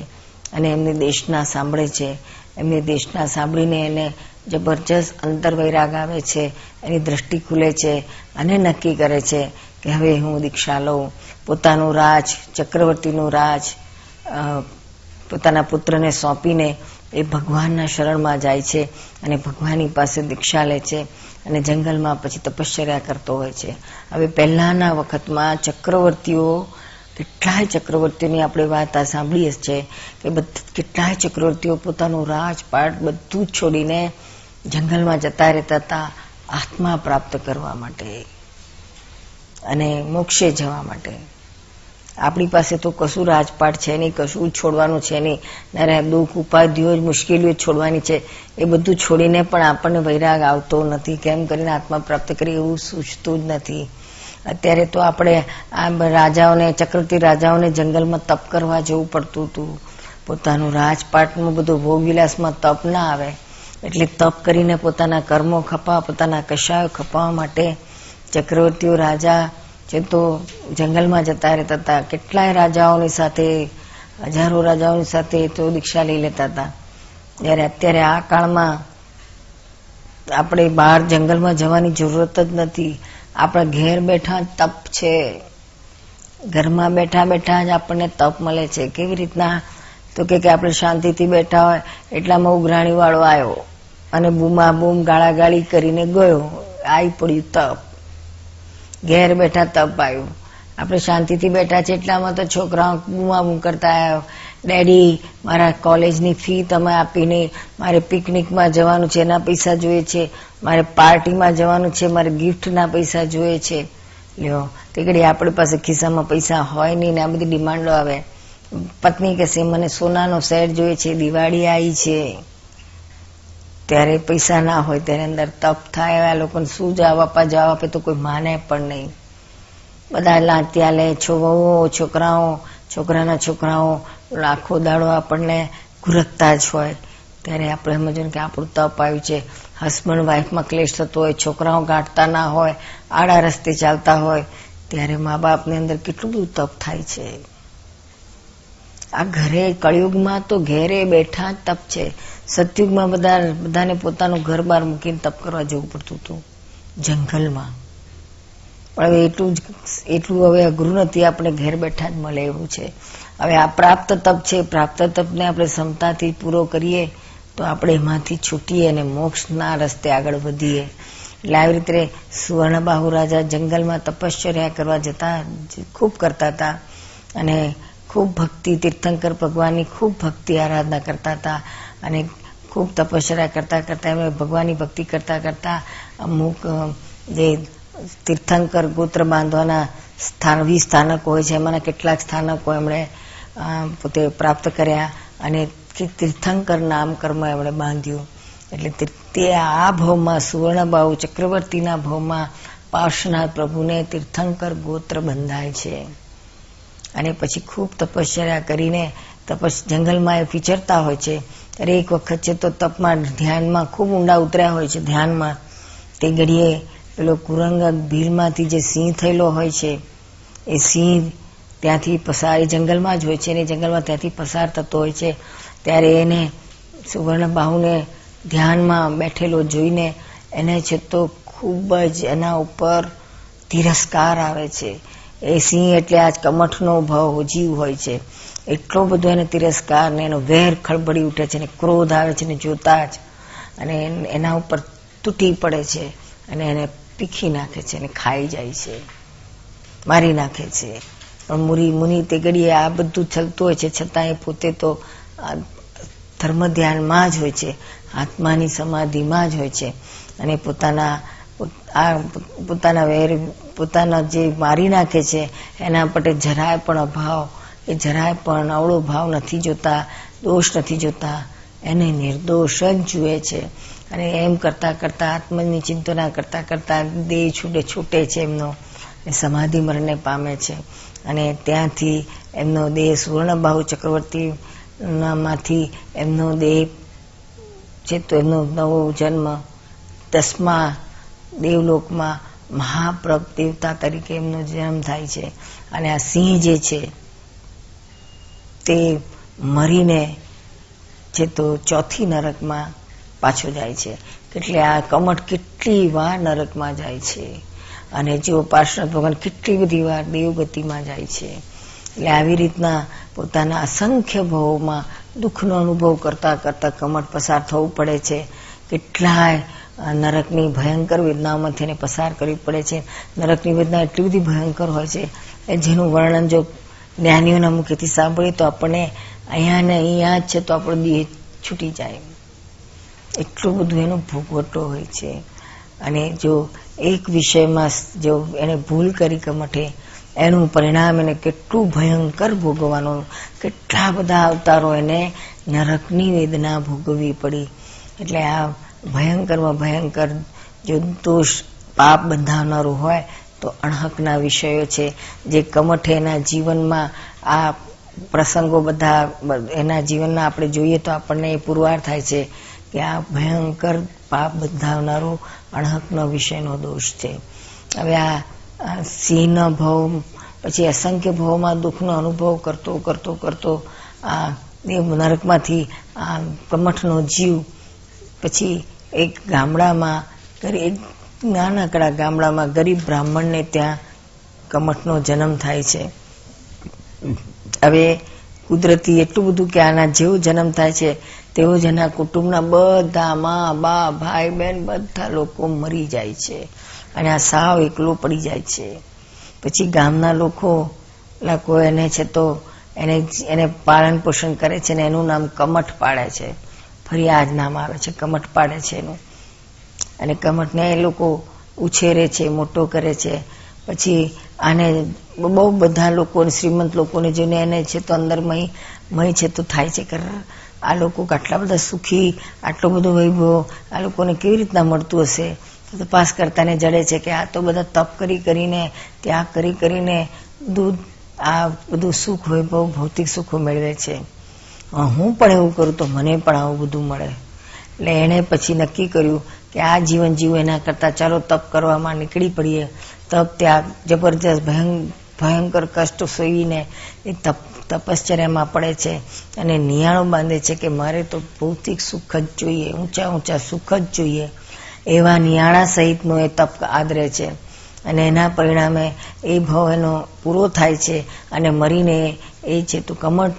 અને એમની દેશના સાંભળે છે. એમની દેશના સાંભળીને એને જબરજસ્ત અંતર વૈરાગ આવે છે, એની દ્રષ્ટિ ખુલે છે અને નક્કી કરે છે કે હવે હું દીક્ષા લઉં. પોતાનું રાજ, ચક્રવર્તીનું રાજ પોતાના પુત્રને સોંપીને એ ભગવાનના શરણમાં જાય છે અને ભગવાનની પાસે દીક્ષા લે છે અને જંગલમાં પછી તપશ્ચર્યા કરતો હોય છે. હવે પહેલાના વખતમાં ચક્રવર્તીઓ, કેટલાય ચક્રવર્તીઓની આપણે વાત આ સાંભળીએ છે કે કેટલાય ચક્રવર્તીઓ પોતાનું રાજપાટ બધું જ છોડીને જંગલમાં જતા રહેતા હતા આત્મા પ્રાપ્ત કરવા માટે અને મોક્ષે જવા માટે. આપણી પાસે તો કશું રાજપાટ છે નહીં, કશું છોડવાનું છે નહીં. નારે દુઃખ, ઉપાધિઓ મુશ્કેલીઓ છોડવાની છે. એ બધું છોડીને પણ આપણને વૈરાગ આવતો નથી. કેમ કરીને આત્મા પ્રાપ્ત કરી એવું સૂચતું જ નથી. અત્યારે તો આપણે આ રાજાઓને, ચક્રવર્તી રાજાઓને જંગલમાં તપ કરવા જવું પડતું હતું. પોતાનું રાજપાટનું બધું ભોગવિલાસમાં તપ ના આવે. એટલે તપ કરીને પોતાના કર્મો ખપા પોતાના કશાયો ખપાવવા માટે ચક્રવર્તીઓ રાજા જે તો જંગલમાં જતા રહેતા હતા. કેટલાય રાજાઓની સાથે, હજારો રાજાઓની સાથે તો દીક્ષા લઈ લેતા હતા. જ્યારે અત્યારે આ કાળમાં આપણે બહાર જંગલમાં જવાની જરૂરત જ નથી. આપણા ઘેર બેઠા તપ છે. ઘરમાં બેઠા બેઠા જ આપણને તપ મળે છે. કેવી રીતના? તો કે આપણે શાંતિથી બેઠા હોય, એટલામાં ઉઘરાણી વાળો આવ્યો અને બૂમા બૂમ ગાળાગાળી કરીને ગયો. આવી પડ્યું તપ. ઘેર બેઠા તપ આવ્યું. આપણે શાંતિથી બેઠા છે એટલામાં તો છોકરાઓ બૂમા બૂમ કરતા ડેડી, મારા કોલેજની ફી તમે આપી નહીં મારે પિકનિકમાં જવાનું છે, એના પૈસા જોઈએ છે. મારે પાર્ટીમાં જવાનું છે, મારે ગિફ્ટના પૈસા જોઈએ છે. લ્યો તે ઘડી આપણી પાસે ખિસ્સામાં પૈસા હોય નહીં ને આ બધી ડિમાન્ડો આવે. પત્ની કહેશે મને સોનાનો સેટ જોઈએ છે, દિવાળી આવી છે. ત્યારે પૈસા ના હોય ત્યારે અંદર તપ થાય આ લોકોને શું જવાબ આપવા? જવાબ આપે તો કોઈ માને પણ નહીં. બધા લાંત્યા લે છોકરાઓ છોકરાઓ, છોકરાના છોકરાઓ, લાખો દાડો આપણને ઘુરકતા જ હોય. ત્યારે આપણે સમજવું કે આપણું તપ આવ્યું છે. હસબન્ડ વાઈફમાં ક્લેશ થતો હોય, છોકરાઓ ગાંઠતા ના હોય, આડા રસ્તે ચાલતા હોય, ત્યારે મા બાપની અંદર કેટલું બધું તપ થાય છે. આ ઘરે કળિયુગમાં તો ઘેરે બેઠા તપ છે. સતયુગમાં બધા બધાને પોતાનું ઘર બહાર મૂકીને તપ કરવા જવું પડતું હતું. જંગલમાં. પણ હવે એટલું જ, એટલું હવે અઘરું નથી આપણે ઘેર બેઠા જ મળે એવું છે. હવે આ પ્રાપ્ત તપ છે, પ્રાપ્ત તપને આપણે ક્ષમતાથી પૂરો કરીએ તો આપણે એમાંથી છૂટીએ અને મોક્ષના રસ્તે આગળ વધીએ. એટલે આવી રીતે સુવર્ણબાહુ રાજા જંગલમાં તપશ્ચર્યા કરવા જતા, ખૂબ કરતા હતા. અને ખૂબ ભક્તિ તીર્થંકર ભગવાનની ખૂબ ભક્તિ આરાધના કરતા હતા. અને ખૂબ તપસ્યા કરતા કરતા એમણે ભગવાનની ભક્તિ કરતા કરતા અમુક જે તીર્થંકર ગોત્ર બાંધવાના સ્થાન વીસ સ્થાનકો હોય છે, એમાંના કેટલાક સ્થાનકો એમણે પોતે પ્રાપ્ત કર્યા અને તીર્થંકર નામ કર્મ એમણે બાંધ્યું. એટલે તે આ ભાવમાં સુવર્ણબાહુ ચક્રવર્તીના ભાવમાં પાર્શ્વનાથ પ્રભુને તીર્થંકર ગોત્ર બંધાય છે. અને પછી ખૂબ તપશ્ચર્યા કરીને તપસ, જંગલમાં એ વિચરતા હોય છે. એક વખત છે તો તપમાં ધ્યાનમાં ખૂબ ઊંડા ઉતર્યા હોય છે. ધ્યાનમાં તે ઘડીએ પેલો કુરંગ ભીલમાંથી જે સિંહ થયેલો હોય છે, એ સિંહ ત્યાંથી પસાર, એ જંગલમાં જ હોય છે અને જંગલમાં ત્યાંથી પસાર થતો હોય છે. ત્યારે એને સુવર્ણ બાહુને ધ્યાનમાં બેઠેલો જોઈને એને છે તો ખૂબ જ એના ઉપર તિરસ્કાર આવે છે. એ સિંહ એટલે આજ કમઠનો ભાવ જીવ હોય છે. એટલો બધો એને તિરસ્કાર ને એનો વેર ખળબળી ઉઠે છે ને ક્રોધ આવે છે ને જોતા જ. અને એના ઉપર તૂટી પડે છે અને એને પીખી નાખે છે અને ખાઈ જાય છે. મારી નાખે છે. પણ મુરી, મુનિ તે ઘડીએ આ બધું ચલતું હોય છે. છતાં એ પોતે તો ધર્મ ધ્યાનમાં જ હોય છે. આત્માની સમાધિમાં જ હોય છે. અને પોતાના, આ પોતાના વેર, પોતાના જે મારી નાખે છે, એના માટે જરાય પણ અભાવ એ જરાય પણ અવળો ભાવ નથી જોતા, દોષ નથી જોતા. એને નિર્દોષ જ જુએ છે. અને એમ કરતા કરતા આત્મની ચિંતના કરતા કરતા દેહ છૂટે છૂટે છે એમનો. સમાધિ મરણને પામે છે. અને ત્યાંથી એમનો દેહ સુવર્ણબાહુ ચક્રવર્તી માંથી એમનો દેહ છે તો એમનો નવો જન્મ દસમા દેવલોકમાં મહાપ્રભ દેવતા તરીકે એમનો જન્મ થાય છે. અને આ સિંહ જે છે તે મરીને છે તો ચોથી નરકમાં પાછો જાય છે. એટલે આ કમટ કેટલી વાર નરકમાં જાય છે. અને જો પાર્શ્વનાથ ભગવાન કેટલી બધી વાર દેવગતિમાં જાય છે. એટલે આવી રીતના પોતાના અસંખ્ય ભાવોમાં દુઃખનો અનુભવ કરતા કરતા કમટ પસાર થવું પડે છે. કેટલાય નરકની ભયંકર વેદનાઓમાંથી એને પસાર કરવી પડે છે. નરકની વેદના એટલી બધી ભયંકર હોય છે જેનું વર્ણન જો જ્ઞાનીઓના મુખેથી સાંભળીએ તો આપણને અહીંયા ને અહીંયા જ છે તો આપણો દેહ છૂટી જાય. એટલું બધું એનો ભોગવટો હોય છે. અને જો એક વિષયમાં જો એને ભૂલ કરી કમઠે, એનું પરિણામ એને કેટલું ભયંકર ભોગવવાનું, કેટલા બધા અવતારો એને નરકની વેદના ભોગવવી પડી. એટલે આ ભયંકરમાં ભયંકર જો દોષ પાપ બંધાવનારું હોય તો અણહકના વિષયો છે, જે કમઠ એના જીવનમાં આ પ્રસંગો બધા, એના જીવનમાં આપણે જોઈએ તો આપણને એ પુરવાર થાય છે કે આ ભયંકર પાપ બંધાવનારો અણહકનો વિષયનો દોષ છે. હવે આ સિંહનો ભવ પછી અસંખ્ય ભવમાં દુઃખનો અનુભવ કરતો કરતો કરતો આ નરકમાંથી આ કમઠનો જીવ, પછી એક ગામડામાં એક નાનકડા ગામડામાં ગરીબ બ્રાહ્મણને ત્યાં કમઠનો જન્મ થાય છે. હવે કુદરતી એટલું બધું કે આના જેવો જન્મ થાય છે તેવો જ એના કુટુંબના બધા મા, બા, ભાઈ બહેન બધા લોકો મરી જાય છે અને આ સાવ એકલો પડી જાય છે. પછી ગામના લોકો લોકો એને છે તો એને એને પાલન પોષણ કરે છે ને એનું નામ કમઠ પાડે છે. ફરી આ જ નામ આવે છે, કમઠ પાડે છે એનું. અને કમઠને એ લોકો ઉછેરે છે, મોટો કરે છે. પછી આને બહુ બધા લોકો શ્રીમંત લોકોને જોઈને એને છે તો અંદર મય મય છે તો થાય છે. કે આ લોકો આટલા બધા સુખી, આટલો બધો વૈભવ આ લોકોને કેવી રીતના મળતું હશે? તપાસ કરતાને જડે છે કે આ તો બધા તપ કરી કરીને, ત્યાગ કરી કરીને દૂધ, આ બધું સુખ વૈભવ, ભૌતિક સુખો મેળવે છે. હું પણ એવું કરું તો મને પણ આવું બધું મળે. એટલે એણે પછી નક્કી કર્યું કે આ જીવન જીવ એના કરતાં ચાલો તપ કરવામાં નીકળી પડીએ. તપ ત્યાગ જબરજસ્ત ભયંકર કષ્ટ સોઈને એ તપ, તપશ્ચર્યામાં પડે છે અને નિયાણો બાંધે છે કે મારે તો ભૌતિક સુખ જ જોઈએ, ઊંચા ઊંચા સુખ જ જોઈએ. એવા નિયાણા સહિતનો એ તપ આદરે છે અને એના પરિણામે એ ભવ એનો પૂરો થાય છે અને મરીને એ છે તો કમળ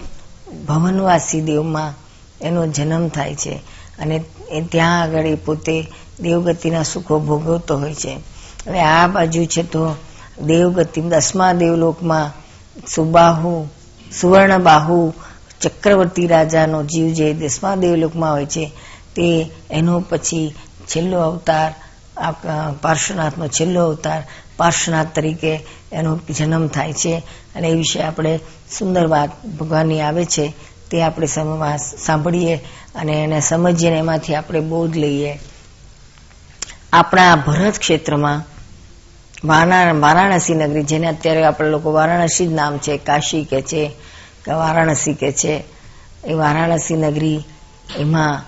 ભવનવાસી દેવમાં એનો જન્મ થાય છે. અને ત્યાં આગળ એ પોતે દેવગતિના સુખો ભોગવતો હોય છે. હવે આ બાજુ છે તો દેવગતિ દસમા દેવલોકમાં સુબાહુ, સુવર્ણબાહુ, ચક્રવર્તી રાજાનો જીવ જે દસમા દેવલોકમાં હોય છે, તે એનો પછી છેલ્લો અવતાર પાર્શ્વનાથનો છેલ્લો અવતાર, પાર્શ્વનાથ તરીકે એનો જન્મ થાય છે. અને એ વિશે આપણે સુંદર વાત ભગવાનની આવે છે, તે આપણે સાંભળીએ અને એને સમજીએ એમાંથી આપણે બોધ લઈએ. આપણા ભરત ક્ષેત્રમાં વારાણસી નગરી, જેને અત્યારે આપણે લોકો વારાણસી જ નામ છે, કાશી કે છે, કે વારાણસી કે છે, એ વારાણસી નગરી એમાં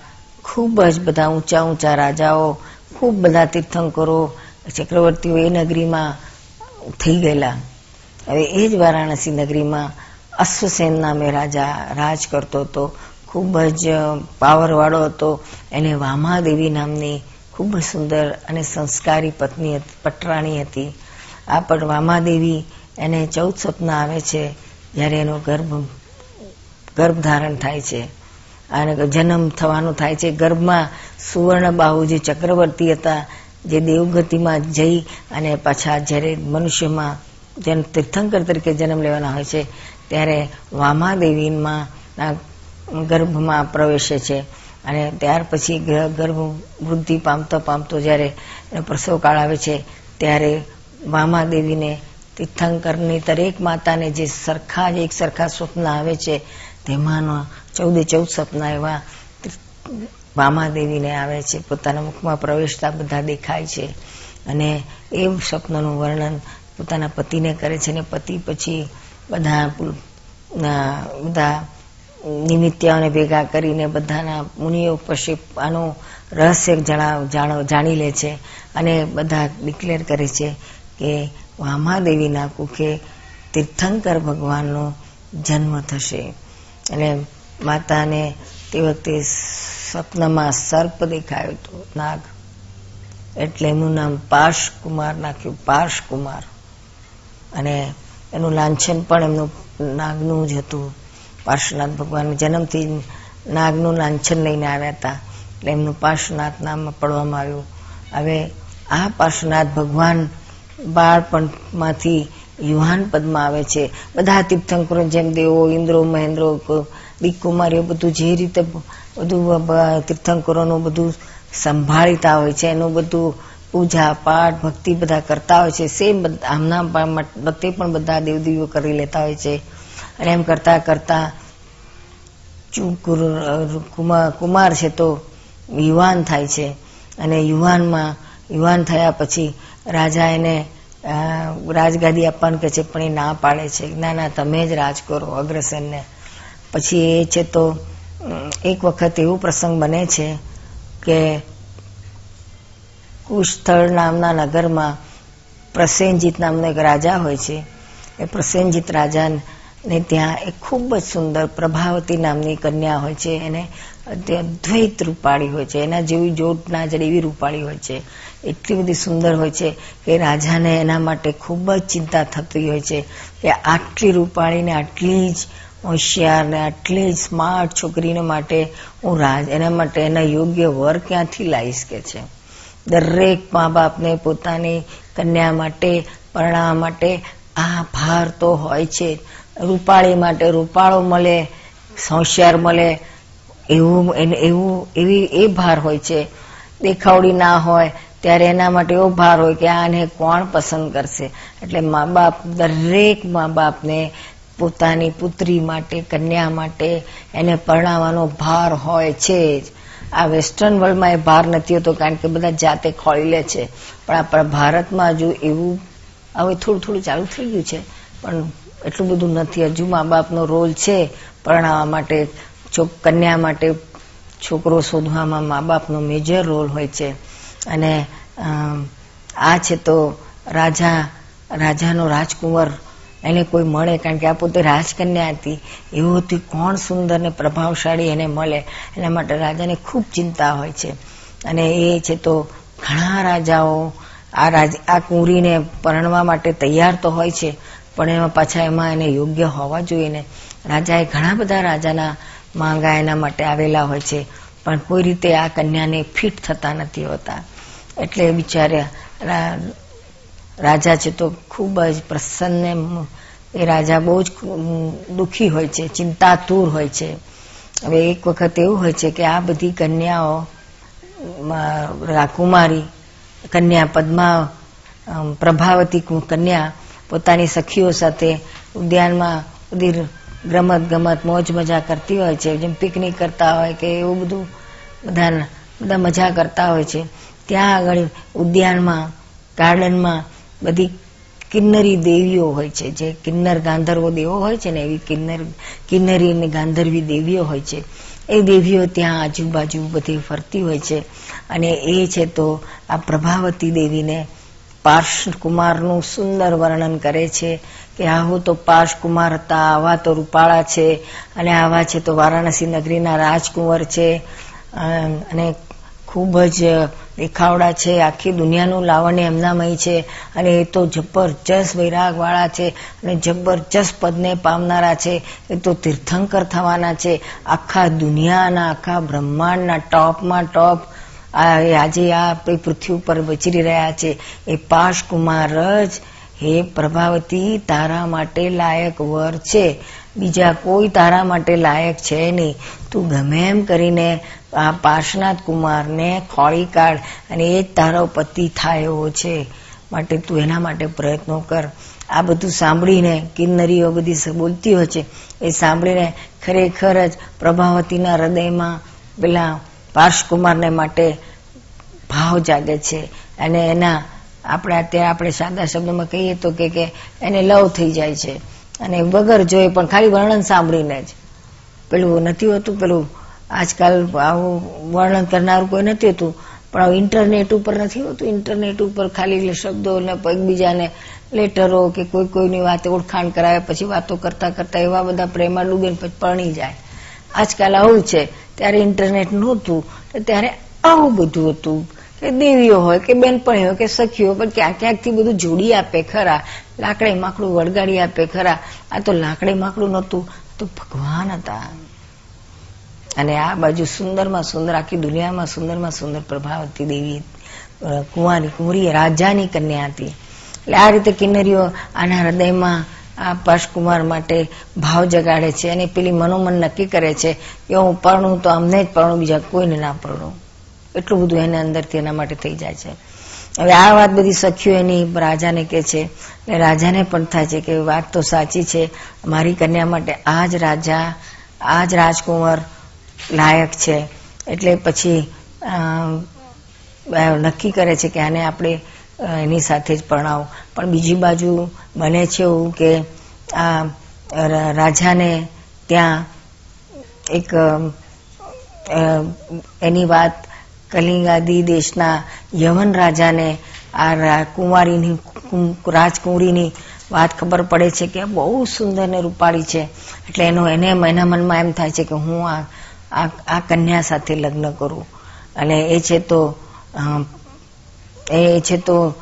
ખૂબ જ બધા ઊંચા ઊંચા રાજાઓ, ખૂબ બધા તીર્થંકરો, ચક્રવર્તીઓ એ નગરીમાં થઈ ગયેલા. હવે એ જ વારાણસી નગરીમાં અશ્વસેન નામે રાજા, રાજ કરતો હતો. ખૂબ જ પાવરવાળો હતો. એને વામાદેવી નામની ખૂબ જ સુંદર અને સંસ્કારી પત્ની પટરાણી હતી. આ પણ વામાદેવી એને ચૌદ સપના આવે છે, જ્યારે એનો ગર્ભ ગર્ભ ધારણ થાય છે. અને જન્મ થવાનું થાય છે. ગર્ભમાં સુવર્ણબાહુ જે ચક્રવર્તી હતા, જે દેવગતિમાં જઈ અને પાછા જ્યારે મનુષ્યમાં જેમ તીર્થંકર તરીકે જન્મ લેવાના હોય છે, ત્યારે વામાદેવીમાં ગર્ભમાં પ્રવેશે છે. અને ત્યાર પછી ગર્ભ વૃદ્ધિ પામતો પામતો જ્યારે પ્રસવ કાળ આવે છે, ત્યારે વામાદેવીને તીર્થંકરની દરેક માતાને જે સરખા એક સરખા સ્વપ્ન આવે છે તેમાંનો ચૌદે ચૌદ સ્વપ્ન એવા મામાદેવીને આવે છે. પોતાના મુખમાં પ્રવેશતા બધા દેખાય છે. અને એ સ્વપ્નનું વર્ણન પોતાના પતિને કરે છે. અને પતિ પછી બધા બધા નિમિત્યાઓને ભેગા કરીને બધાના મુનિઓ પછી આનું રહસ્ય જણાવ જાણી લે છે અને બધા ડિક્લેર કરે છે કે વામાદેવીના કુખે તીર્થંકર ભગવાનનો જન્મ થશે. અને માતાને તે વખતે સ્વપ્નમાં સર્પ દેખાયો હતો, નાગ. એટલે એનું નામ પાર્શકુમાર નાખ્યું, પાર્શકુમાર. અને એનું લાંછન પણ એમનું નાગનું જ હતું. પાર્શ્વનાથ ભગવાન જન્મથી નાગનું લાંછન લઈને આવ્યા હતા. એટલે એમનું પાર્શ્વનાથ નામ પડવામાં આવ્યું. હવે આ પાર્શ્વનાથ ભગવાન બાળપણમાંથી યુવાન પદમાં આવે છે. બધા તીર્થંકરો જેમ દેવો, ઇન્દ્રો, મહેન્દ્રો દીકુમારીઓ બધું જે રીતે બધું તીર્થંકરોનું બધું સંભાળીતા હોય છે, એનું બધું પૂજા, પાઠ, ભક્તિ બધા કરતા હોય છે. સેમ આમના વખતે પણ બધા દેવદેવીઓ કરી લેતા હોય છે. અને એમ કરતા કરતા કુમાર છે તો યુવાન થાય છે. અને યુવાનમાં, યુવાન થયા પછી રાજા એને રાજગાદી આપવાનું કે છે, પણ એ ના પાડે છે. ના ના, તમે જ રાજ કરો અગ્રસેનને. પછી એ છે તો એક વખત એવું પ્રસંગ બને છે કે કુશસ્થળ નામના નગરમાં પ્રસેનજીત નામનો એક રાજા હોય છે. એ પ્રસેનજીત રાજા ને ત્યાં એક ખૂબ જ સુંદર પ્રભાવતી નામની કન્યા હોય છે. એને અદ્વૈત રૂપાળી હોય છે. એના જેવી જોટ ના જડે એવી રૂપાળી હોય છે. એટલી બધી સુંદર હોય છે કે રાજાને એના માટે ખૂબ જ ચિંતા થતી હોય છે કે આટલી રૂપાળીને આટલી જ હોશિયાર ને આટલી જ સ્માર્ટ છોકરીને માટે હું રાજ, એના માટે એના યોગ્ય વર ક્યાંથી લાવીશ કે છે? દરેક મા બાપને પોતાની કન્યા માટે પરણાવવા માટે આ ભાર તો હોય છે. રૂપાળી માટે રૂપાળો મળે હોશિયાર મળે, એવું એવું, એવી, એ ભાર હોય છે. દેખાવડી ના હોય, ત્યારે એના માટે એવો ભાર હોય કે આને કોણ પસંદ કરશે? એટલે મા બાપ દરેક મા બાપને પોતાની પુત્રી માટે, કન્યા માટે એને પરણાવવાનો ભાર હોય છે જ. આ વેસ્ટર્ન વર્લ્ડમાં એ ભાર નથી હોતો, કારણ કે બધા જાતે ખોળી લે છે. પણ આપણા ભારતમાં હજુ એવું, હવે થોડું થોડું ચાલુ થઈ ગયું છે, પણ એટલું બધું નથી. હજુ મા બાપનો રોલ છે પરણાવવા માટે કન્યા માટે છોકરો શોધવામાં મા બાપનો મેજર રોલ હોય છે. અને આ છે તો રાજા, રાજાનો રાજકુંવર. એને કોઈ મળે, કારણ કે આ પોતે રાજકન્યા હતી. એવું હતું કોણ સુંદર ને પ્રભાવશાળી એને મળે. એના માટે રાજાને ખૂબ ચિંતા હોય છે. અને એ છે તો ઘણા રાજાઓ આ રાજ, આ કુંવરીને પરણવા માટે તૈયાર તો હોય છે પણ એમાં પાછા એમાં એને યોગ્ય હોવા જોઈએ ને. રાજાએ ઘણા બધા રાજાના માંગા એના માટે આવેલા હોય છે, પણ કોઈ રીતે આ કન્યાને ફિટ થતા નથી હોતા. એટલે બિચાર્યા રાજા છે તો ખૂબ જ પ્રસન્ન એ રાજા બહુ જ દુઃખી હોય છે, ચિંતાતુર હોય છે. હવે એક વખત એવું હોય છે કે આ બધી કન્યાઓ કુમારી કન્યા, પદ્મા પ્રભાવતી કન્યા પોતાની સખીઓ સાથે ઉદ્યાનમાં બધી રમત ગમત, મોજ મજા કરતી હોય છે, જેમ પિકનિક કરતા હોય કે એવું બધું બધા બધા મજા કરતા હોય છે. ત્યાં આગળ ઉદ્યાનમાં, ગાર્ડનમાં બધી કિન્નરી દેવીઓ હોય છે, જે કિન્નર ગાંધર્વો દેવો હોય છે ને, એવી કિન્નર, કિન્નરી અને ગાંધર્વી દેવીઓ હોય છે. એ દેવીઓ ત્યાં આજુબાજુ બધી ફરતી હોય છે. અને એ છે તો આ પ્રભાવતી દેવીને પાર્શ કુમારનું સુંદર વર્ણન કરે છે કે આવું તો પાર્શકુમાર હતા, આવા તો રૂપાળા છે અને આવા છે તો વારાણસી નગરીના રાજકુંવર છે. અને ખૂબ જ દેખાવડા છે. આખી દુનિયાનું લાવણ્ય એમનામય છે અને એ તો જબરજસ્ત વૈરાગવાળા છે અને જબરજસ્ત પદને પામનારા છે. એ તો તીર્થંકર થવાના છે. આખા દુનિયાના, આખા બ્રહ્માંડના ટોપમાં ટોપ આજે આ પૃથ્વી ઉપર વિચરી રહ્યા છે. એ પાશ કુમાર જ, હે પ્રભાવતી, તારા માટે લાયક વર છે. બીજા કોઈ તારા માટે લાયક છે નહીં. તું ગમે એમ કરીને આ પાર્શનાથ કુમારને ખોળી કાઢ અને એ જ તારો પતિ થાય એવો છે. માટે તું એના માટે પ્રયત્નો કર. આ બધું સાંભળીને કિન્નરીઓ બધી બોલતી હોય છે. એ સાંભળીને ખરેખર જ પ્રભાવતીના હૃદયમાં પેલા પાર્શકુમારને માટે ભાવ જાગે છે. અને એના આપણે અત્યારે આપણે સાદા શબ્દમાં કહીએ તો કે એને લવ થઈ જાય છે. અને વગર જોઈએ પણ ખાલી વર્ણન સાંભળીને જ. પેલું નથી હોતું, પેલું આજકાલ આવું વર્ણન કરનારું કોઈ નથી હોતું. પણ ઇન્ટરનેટ ઉપર નથી હોતું. ઇન્ટરનેટ ઉપર ખાલી શબ્દો ને એકબીજાને લેટરો કે કોઈ કોઈની વાતે ઓળખાણ કરાવે, પછી વાતો કરતા કરતા એવા બધા પ્રેમમાં ડૂબે પછી પરણી જાય. આજકાલ આવું છે. ત્યારે ઇન્ટરનેટ નહોતું ત્યારે આવું બધું હતું. કે દેવીઓ હોય, કે બેનપણી હોય, કે સખીઓ પણ ક્યાંક ક્યાંકથી બધું જોડી આપે ખરા. લાકડે માકડું વળગાડી આપે ખરા. આ તો લાકડે માકડું નહોતું તો ભગવાન હતા. અને આ બાજુ સુંદરમાં સુંદર, આખી દુનિયામાં સુંદરમાં સુંદર પ્રભાવતી દેવી. કુંવારી કુંવરી રાજાની કન્યા હતી. એટલે આ રીતે કિન્નરીઓ આના હૃદયમાં આ પાશકુમાર માટે ભાવ જગાડે છે અને પેલી મનોમન નક્કી કરે છે કે હું પરણું તો અમને જ પરણું, બીજા કોઈને ના પરણું. એટલું બધું એને અંદરથી એના માટે થઈ જાય છે. હવે આ વાત બધી સખીઓ એની રાજાને કે છે. રાજાને પણ થાય છે કે વાત તો સાચી છે. મારી કન્યા માટે આ જ રાજા આ જ રાજકુંવર લાયક છે. એટલે પછી નક્કી કરે છે કે આને આપણે એની સાથે જ પરણાવો. પણ બીજી બાજુ બને છે એવું કે આ રાજાને ત્યાં એક એની વાત કલિંગાદી દેશના યવન રાજાને આ કુંવારીની રાજકુંવરીની વાત ખબર પડે છે કે બહુ સુંદર ને રૂપાળી છે. એટલે એનો, એને, એના મનમાં એમ થાય છે કે હું આ આ કન્યા સાથે લગ્ન કરું. અને એ છે તો એ છે તો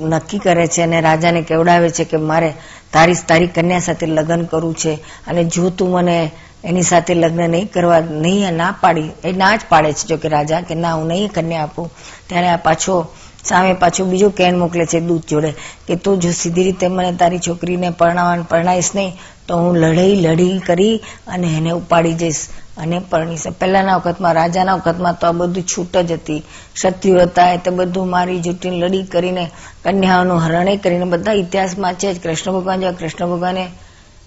નક્કી કરે છે અને રાજાને કેવડાવે છે કે મારે તારી તારી કન્યા સાથે લગ્ન કરવું છે અને જો તું મને એની સાથે લગ્ન નહીં કરવા, નહીં ના પાડી, એ ના જ પાડે છે જો કે રાજા કે ના, હું નહીં કન્યા આપું. ત્યારે આ પાછો સામે પાછું બીજું કેન મોકલે છે દૂધ જોડે કે તું જો સીધી રીતે મને તારી છોકરીને પરણાવાનું પરણાઈશ નહીં, તો હું લડાઈ લડી કરી અને એને ઉપાડી જઈશ અને પરણીશ. પહેલાના વખતમાં, રાજાના વખતમાં તો આ બધું છૂટ જ હતી. ક્ષત્રિયો હતા તો બધું મારી જૂટીને લડી કરીને, કન્યાઓનું હરણે કરીને, બધા ઇતિહાસમાં છે જ. કૃષ્ણ ભગવાન જેવા કૃષ્ણ ભગવાને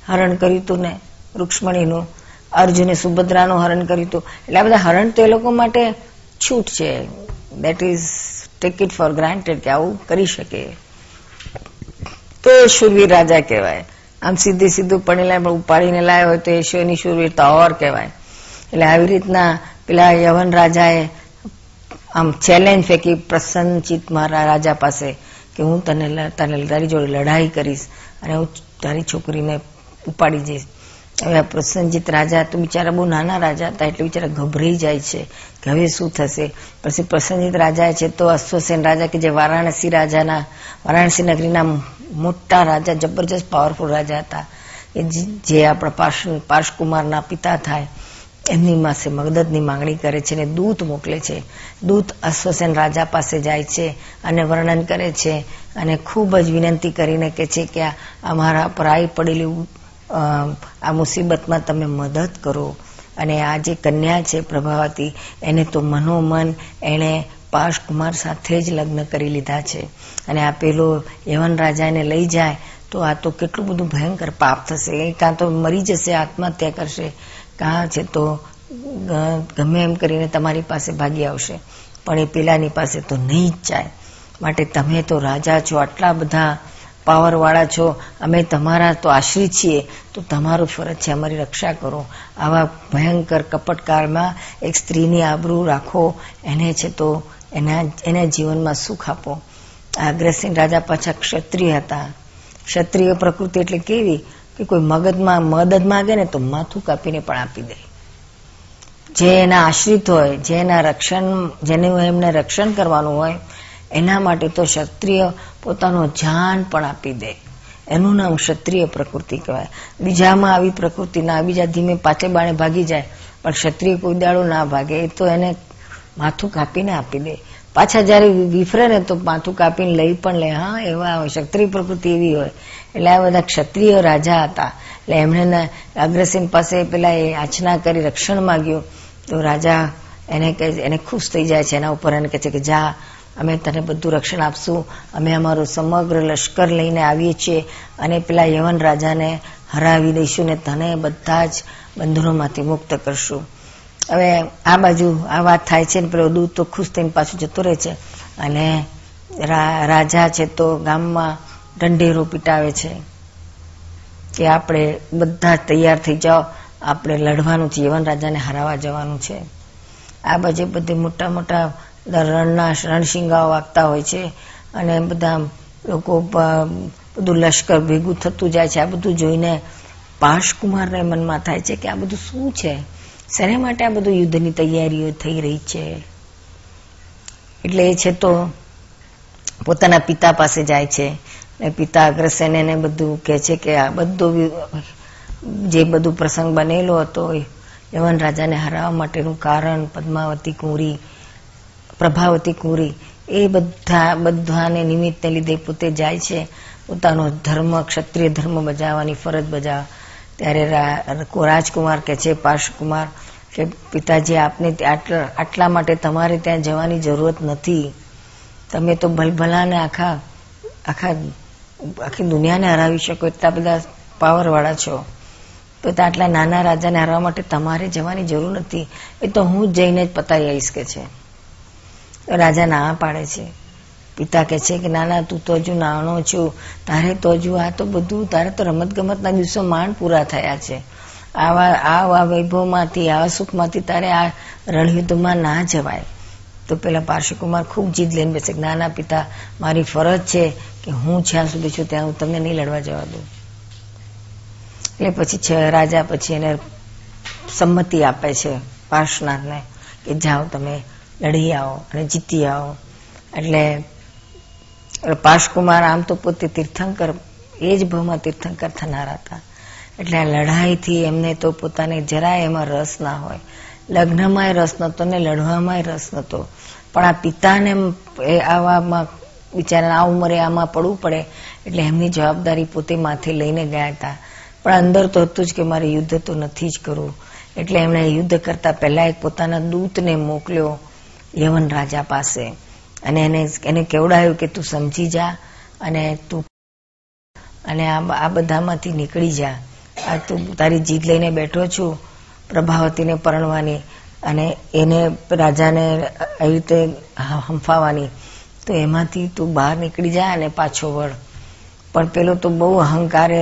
હરણ કર્યું હતું ને, રૂક્ષ્મણીનું. અર્જુને સુભદ્રાનું હરણ કર્યું હતું એટલે આ બધા હરણ તો એ લોકો માટે છૂટ છે. That is take it for granted કે આવું કરી શકે. તો એ શુરવીર રાજા કહેવાય. આમ સીધે સીધું પડેલા પણ ઉપાડીને લાવ્યો હોય તો એ શોની શુરવીરતા ઓર કહેવાય. એટલે આવી રીતના પેલા યવન રાજાએ આમ ચેલેન્જ ફેંકી પ્રસન્નચિત મારા રાજા પાસે કે હું તને તને તારી જોડે લડાઈ કરીશ અને હું તારી છોકરીને ઉપાડી જઈશ. હવે પ્રસન્નજીત રાજા તો બિચારા બહુ નાના રાજા હતા, એટલે બિચારા ગભરાઈ જાય છે કે હવે શું થશે? પછી પ્રસન્નજીત રાજા છે તો અશ્વસેન રાજા કે જે વારાણસી રાજાના, વારાણસી નગરીના મોટા રાજા, જબરજસ્ત પાવરફુલ રાજા હતા કે જે આપણા પાર્શકુમારના પિતા થાય, એમની પાસે મદદની માંગણી કરે છે અને દૂત મોકલે છે. દૂત અશ્વસેન રાજા પાસે જાય છે અને વર્ણન કરે છે અને ખૂબ જ વિનંતી કરીને કે છે કે અમારા પર આવી પડેલી આ મુસીબતમાં તમે મદદ કરો. અને આ જે કન્યા છે પ્રભાવતી, એને તો મનોમન એણે પાશકુમાર સાથે જ લગ્ન કરી લીધા છે. અને આ પેલો યવન રાજાને લઈ જાય, તો આ તો કેટલું બધું ભયંકર પાપ થશે. કાં તો મરી જશે, આત્મહત્યા કરશે. કાં છે તો ગમે એમ કરીને તમારી પાસે ભાગી આવશે. પણ એ પેલાની પાસે તો નહીં જ જાય. માટે તમે તો રાજા છો, આટલા બધા પાવરવાળા છો, અમે તમારા તો આશ્રિત છીએ, તો તમારું ફરજ છે, અમારી રક્ષા કરો. આવા ભયંકર કપટકાળમાં એક સ્ત્રીની આબરૂ રાખો, એને છે તો એના એના જીવનમાં સુખ આપો. અગ્રસેન રાજા પાછા ક્ષત્રિય હતા. ક્ષત્રિય પ્રકૃતિ એટલે કેવી? કે કોઈ મગજમાં મદદ માગે ને તો માથું કાપીને પણ આપી દે. જે એના આશ્રિત હોય, જે એના રક્ષણ, જેને એમને રક્ષણ કરવાનું હોય, એના માટે તો ક્ષત્રિય પોતાનો જાન પણ આપી દે. એનું નામ ક્ષત્રિય પ્રકૃતિ કહેવાય. બીજામાં આવી પ્રકૃતિ ના, બીજા ધીમે પાછે બાણે ભાગી જાય. પણ ક્ષત્રિય કોઈ દાડો ના ભાગે, એ તો એને માથું કાપીને આપી દે. પાછા જયારે વિફરે ને તો માથું કાપીને લઈ પણ લે. હા, એવા હોય, ક્ષત્રિય પ્રકૃતિ એવી હોય. એટલે આ બધા ક્ષત્રિય રાજા હતા. એટલે એમણે અગ્રસેન પાસે પેલા એ આચના કરી રક્ષણ માંગ્યું. તો રાજા એને એને ખુશ થઈ જાય છે. એના ઉપર એને કહે છે કે જા અમે તને બધું રક્ષણ આપશું. અમે અમારું સમગ્ર લશ્કર લઈને આવીએ છીએ અને પેલા યવન રાજાને હરાવી દઈશું ને તને બધા જ બંધનોમાંથી મુક્ત કરશું. હવે આ બાજુ આ વાત થાય છે ને પેલો દૂધ તો ખુશ થઈને પાછું જતો રહે છે અને રાજા છે તો ગામમાં ઢંઢેરો પીટાવે છે કે આપણે બધા તૈયાર થઈ જાઓ. આપણે લડવાનું છે. યવન રાજાને હરાવવા જવાનું છે. આ બાજુ બધે મોટા મોટા રણના રણશિંગાઓ વાગતા હોય છે અને બધા લોકો બધું લશ્કર ભેગું થતું જાય છે. આ બધું જોઈને પાશકુમારને મનમાં થાય છે કે આ બધું શું છે? શેને માટે આ બધું યુદ્ધની તૈયારીઓ થઈ રહી છે? એટલે એ છે તો પોતાના પિતા પાસે જાય છે ને પિતા અગ્રસેન એને બધું કહે છે કે આ બધું જે બધું પ્રસંગ બનેલો હતો યવન રાજાને હરાવવા માટેનું કારણ, પદ્માવતી કુંવરી પ્રભાવતી કુરી, એ બધા, બધાને નિમિત્તને લીધે પોતે જાય છે પોતાનો ધર્મ, ક્ષત્રિય ધર્મ બજાવવાની ફરજ બજાવ. ત્યારે રાજકુમાર કે છે પાર્શકુમાર કે પિતાજી, આપને આટલા માટે તમારે ત્યાં જવાની જરૂરત નથી. તમે તો ભલભલાને આખા આખા, આખી દુનિયાને હરાવી શકો, એટલા બધા પાવરવાળા છો. તો આટલા નાના રાજાને હરાવવા માટે તમારે જવાની જરૂર નથી. એ તો હું જઈને જ પતાવી આવીશ કે છે. રાજા ના પાડે છે. પિતા કે છે કે, નાના, તું તો હજુ નાનો છું. તારે તો હજુ આ તો બધું, તારે તો રમત ગમતના દિવસો માંડ પૂરા થયા છે. આવા આવા વૈભવમાંથી, આવા સુખમાંથી તારે આ રણયુદ્ધમાં ના જવાય. તો પેલા પાર્શ્વકુમાર ખૂબ જીદ લઈને બેસે નાના પિતા, મારી ફરજ છે કે હું જ્યાં સુધી છું ત્યાં હું તમને નહીં લડવા જવા દઉં. એટલે પછી રાજા પછી એને સંમતિ આપે છે પાર્શનાથને કે, જાઓ તમે લડી આવો અને જીતી આવો. એટલે પાર્શકુમાર આમ તો પોતે તીર્થંકર, એ જ ભાવમાં તીર્થંકર થનારા હતા. એટલે આ લડાઈથી એમને તો પોતાને જરાય એમાં રસ ના હોય. લગ્નમાંય રસ નતો ને લડવામાંય રસ નતો પણ આ પિતાને આવામાં બિચારા આ ઉંમરે આમાં પડવું પડે, એટલે એમની જવાબદારી પોતે માથે લઈને ગયા હતા. પણ અંદર તો હતું જ કે મારે યુદ્ધ તો નથી જ કરવું. એટલે એમણે યુદ્ધ કરતા પહેલા એક પોતાના દૂતને મોકલ્યો. યવન રાજા પાસે. અને એને એને કેવડાયું કે તું સમજી જા અને તું અને આ બધામાંથી નીકળી જા. આ તું તારી જીદ લઈને બેઠો છું, પ્રભાવતીને પરણવાની અને એને રાજાને આવી રીતે હંફાવાની. તો એમાંથી તું બહાર નીકળી જા અને પાછો વળ. પણ પેલો તો બહુ અહંકારે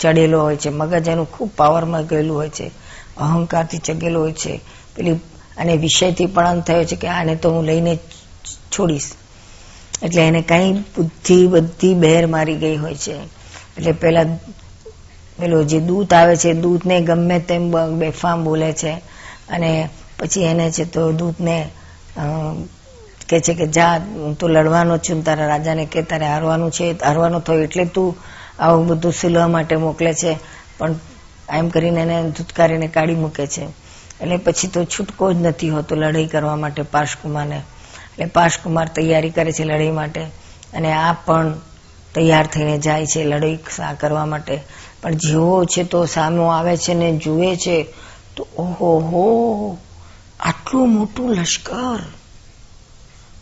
ચડેલો હોય છે. મગજ એનું ખૂબ પાવરમાં ગયેલું હોય છે. અહંકારથી ચગેલો હોય છે. પેલી અને વિષયથી પણ થયો છે કે આને તો હું લઈને છોડીશ. એટલે એને કઈ બુદ્ધિ બધી બહેર મારી ગઈ હોય છે. એટલે પેલા પેલો જે દૂત આવે છે, દૂતને ગમે તેમ બેફામ બોલે છે. અને પછી એને છે તો દૂતને કે છે કે જા તું લડવાનો છું તારા રાજાને કે તારે હારવાનું છે, હારવાનું થયું એટલે તું આવું બધું સિલવા માટે મોકલે છે. પણ એમ કરીને એને ધૂતકારીને કાઢી મૂકે છે. એટલે પછી તો છૂટકો જ નથી હોતો લડાઈ કરવા માટે પાર્શકુમારને. એટલે પાશકુમાર તૈયારી કરે છે લડાઈ માટે અને આ પણ તૈયાર થઈને જાય છે લડાઈ કરવા માટે. પણ જેવો છે તો સામો આવે છે ને જુએ છે તો ઓહો હો, આટલું મોટું લશ્કર.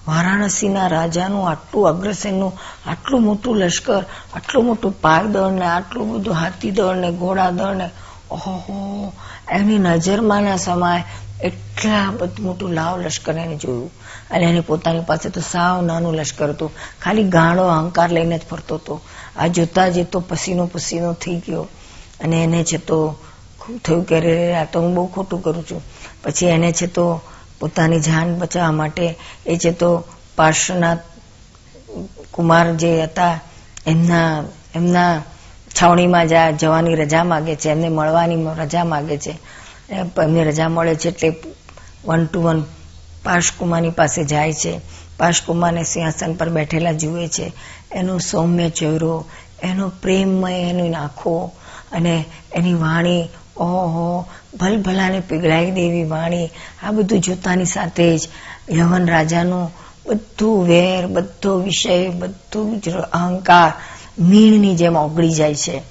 વારાણસીના રાજાનું આટલું અગ્રસેનનું આટલું મોટું લશ્કર, આટલું મોટું પાયદળ ને આટલું બધું હાથીદળ ને ઘોડાદળ ને ઓહો એની નજરમાં ના સમાય એટલા બધું, મોટું લાવ લશ્કર એને જોયું. અને એને પોતાની પાસે તો સાવ નાનું લશ્કર હતું. ખાલી ગાળો અહંકાર લઈને જ ફરતો હતો. આ જોતા જ તો પસીનો પસીનો થઈ ગયો. અને એને છે તો થયું કે આ તો હું બહુ ખોટું કરું છું. પછી એને છે તો પોતાની જાન બચાવવા માટે એ છે તો પાર્શ્વનાથ કુમાર જે હતા, એમના એમના છાવણીમાં જવાની રજા માગે છે, એમને મળવાની રજા માગે છે. એમને રજા મળે છે એટલે વન ટુ વન પાર્શકુમારની પાસે જાય છે. પાર્શકુમારને સિંહાસન પર બેઠેલા જુએ છે. એનો સૌમ્ય ચહેરો, એનો પ્રેમમય, એની આંખો અને એની વાણી, ઓહો, ભલભલાને પીગળાવી દેવી વાણી, આ બધું જોતાની સાથે જ યવન રાજાનું બધું વેર, બધો વિષય, બધું જ અહંકાર મીણની જેમ ઓગળી જાય છે.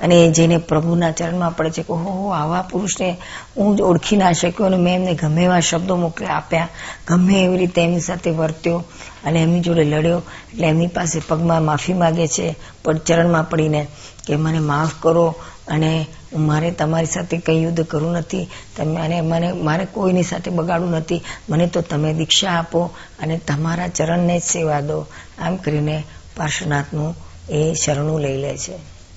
અને જેને પ્રભુના ચરણમાં પડે છે, કે હો, આવા પુરુષને હું જ ઓળખી ના શક્યો અને મેં એમને ગમે એવા શબ્દો મોકલી આપ્યા. ગમે એવી રીતે એમની સાથે વર્ત્યો અને એમની જોડે લડ્યો. એટલે એમની પાસે પગમાં માફી માગે છે, પણ ચરણમાં પડીને કે મને માફ કરો અને મારે તમારી સાથે કંઈ યુદ્ધ કરવું નથી. તમે અને મને મારે કોઈની સાથે બગાડવું નથી. મને તો તમે દીક્ષા આપો અને તમારા ચરણને જ સેવા દો. આમ કરીને પાર્શ્વનાથનું એ શરણું લઈ લે છે.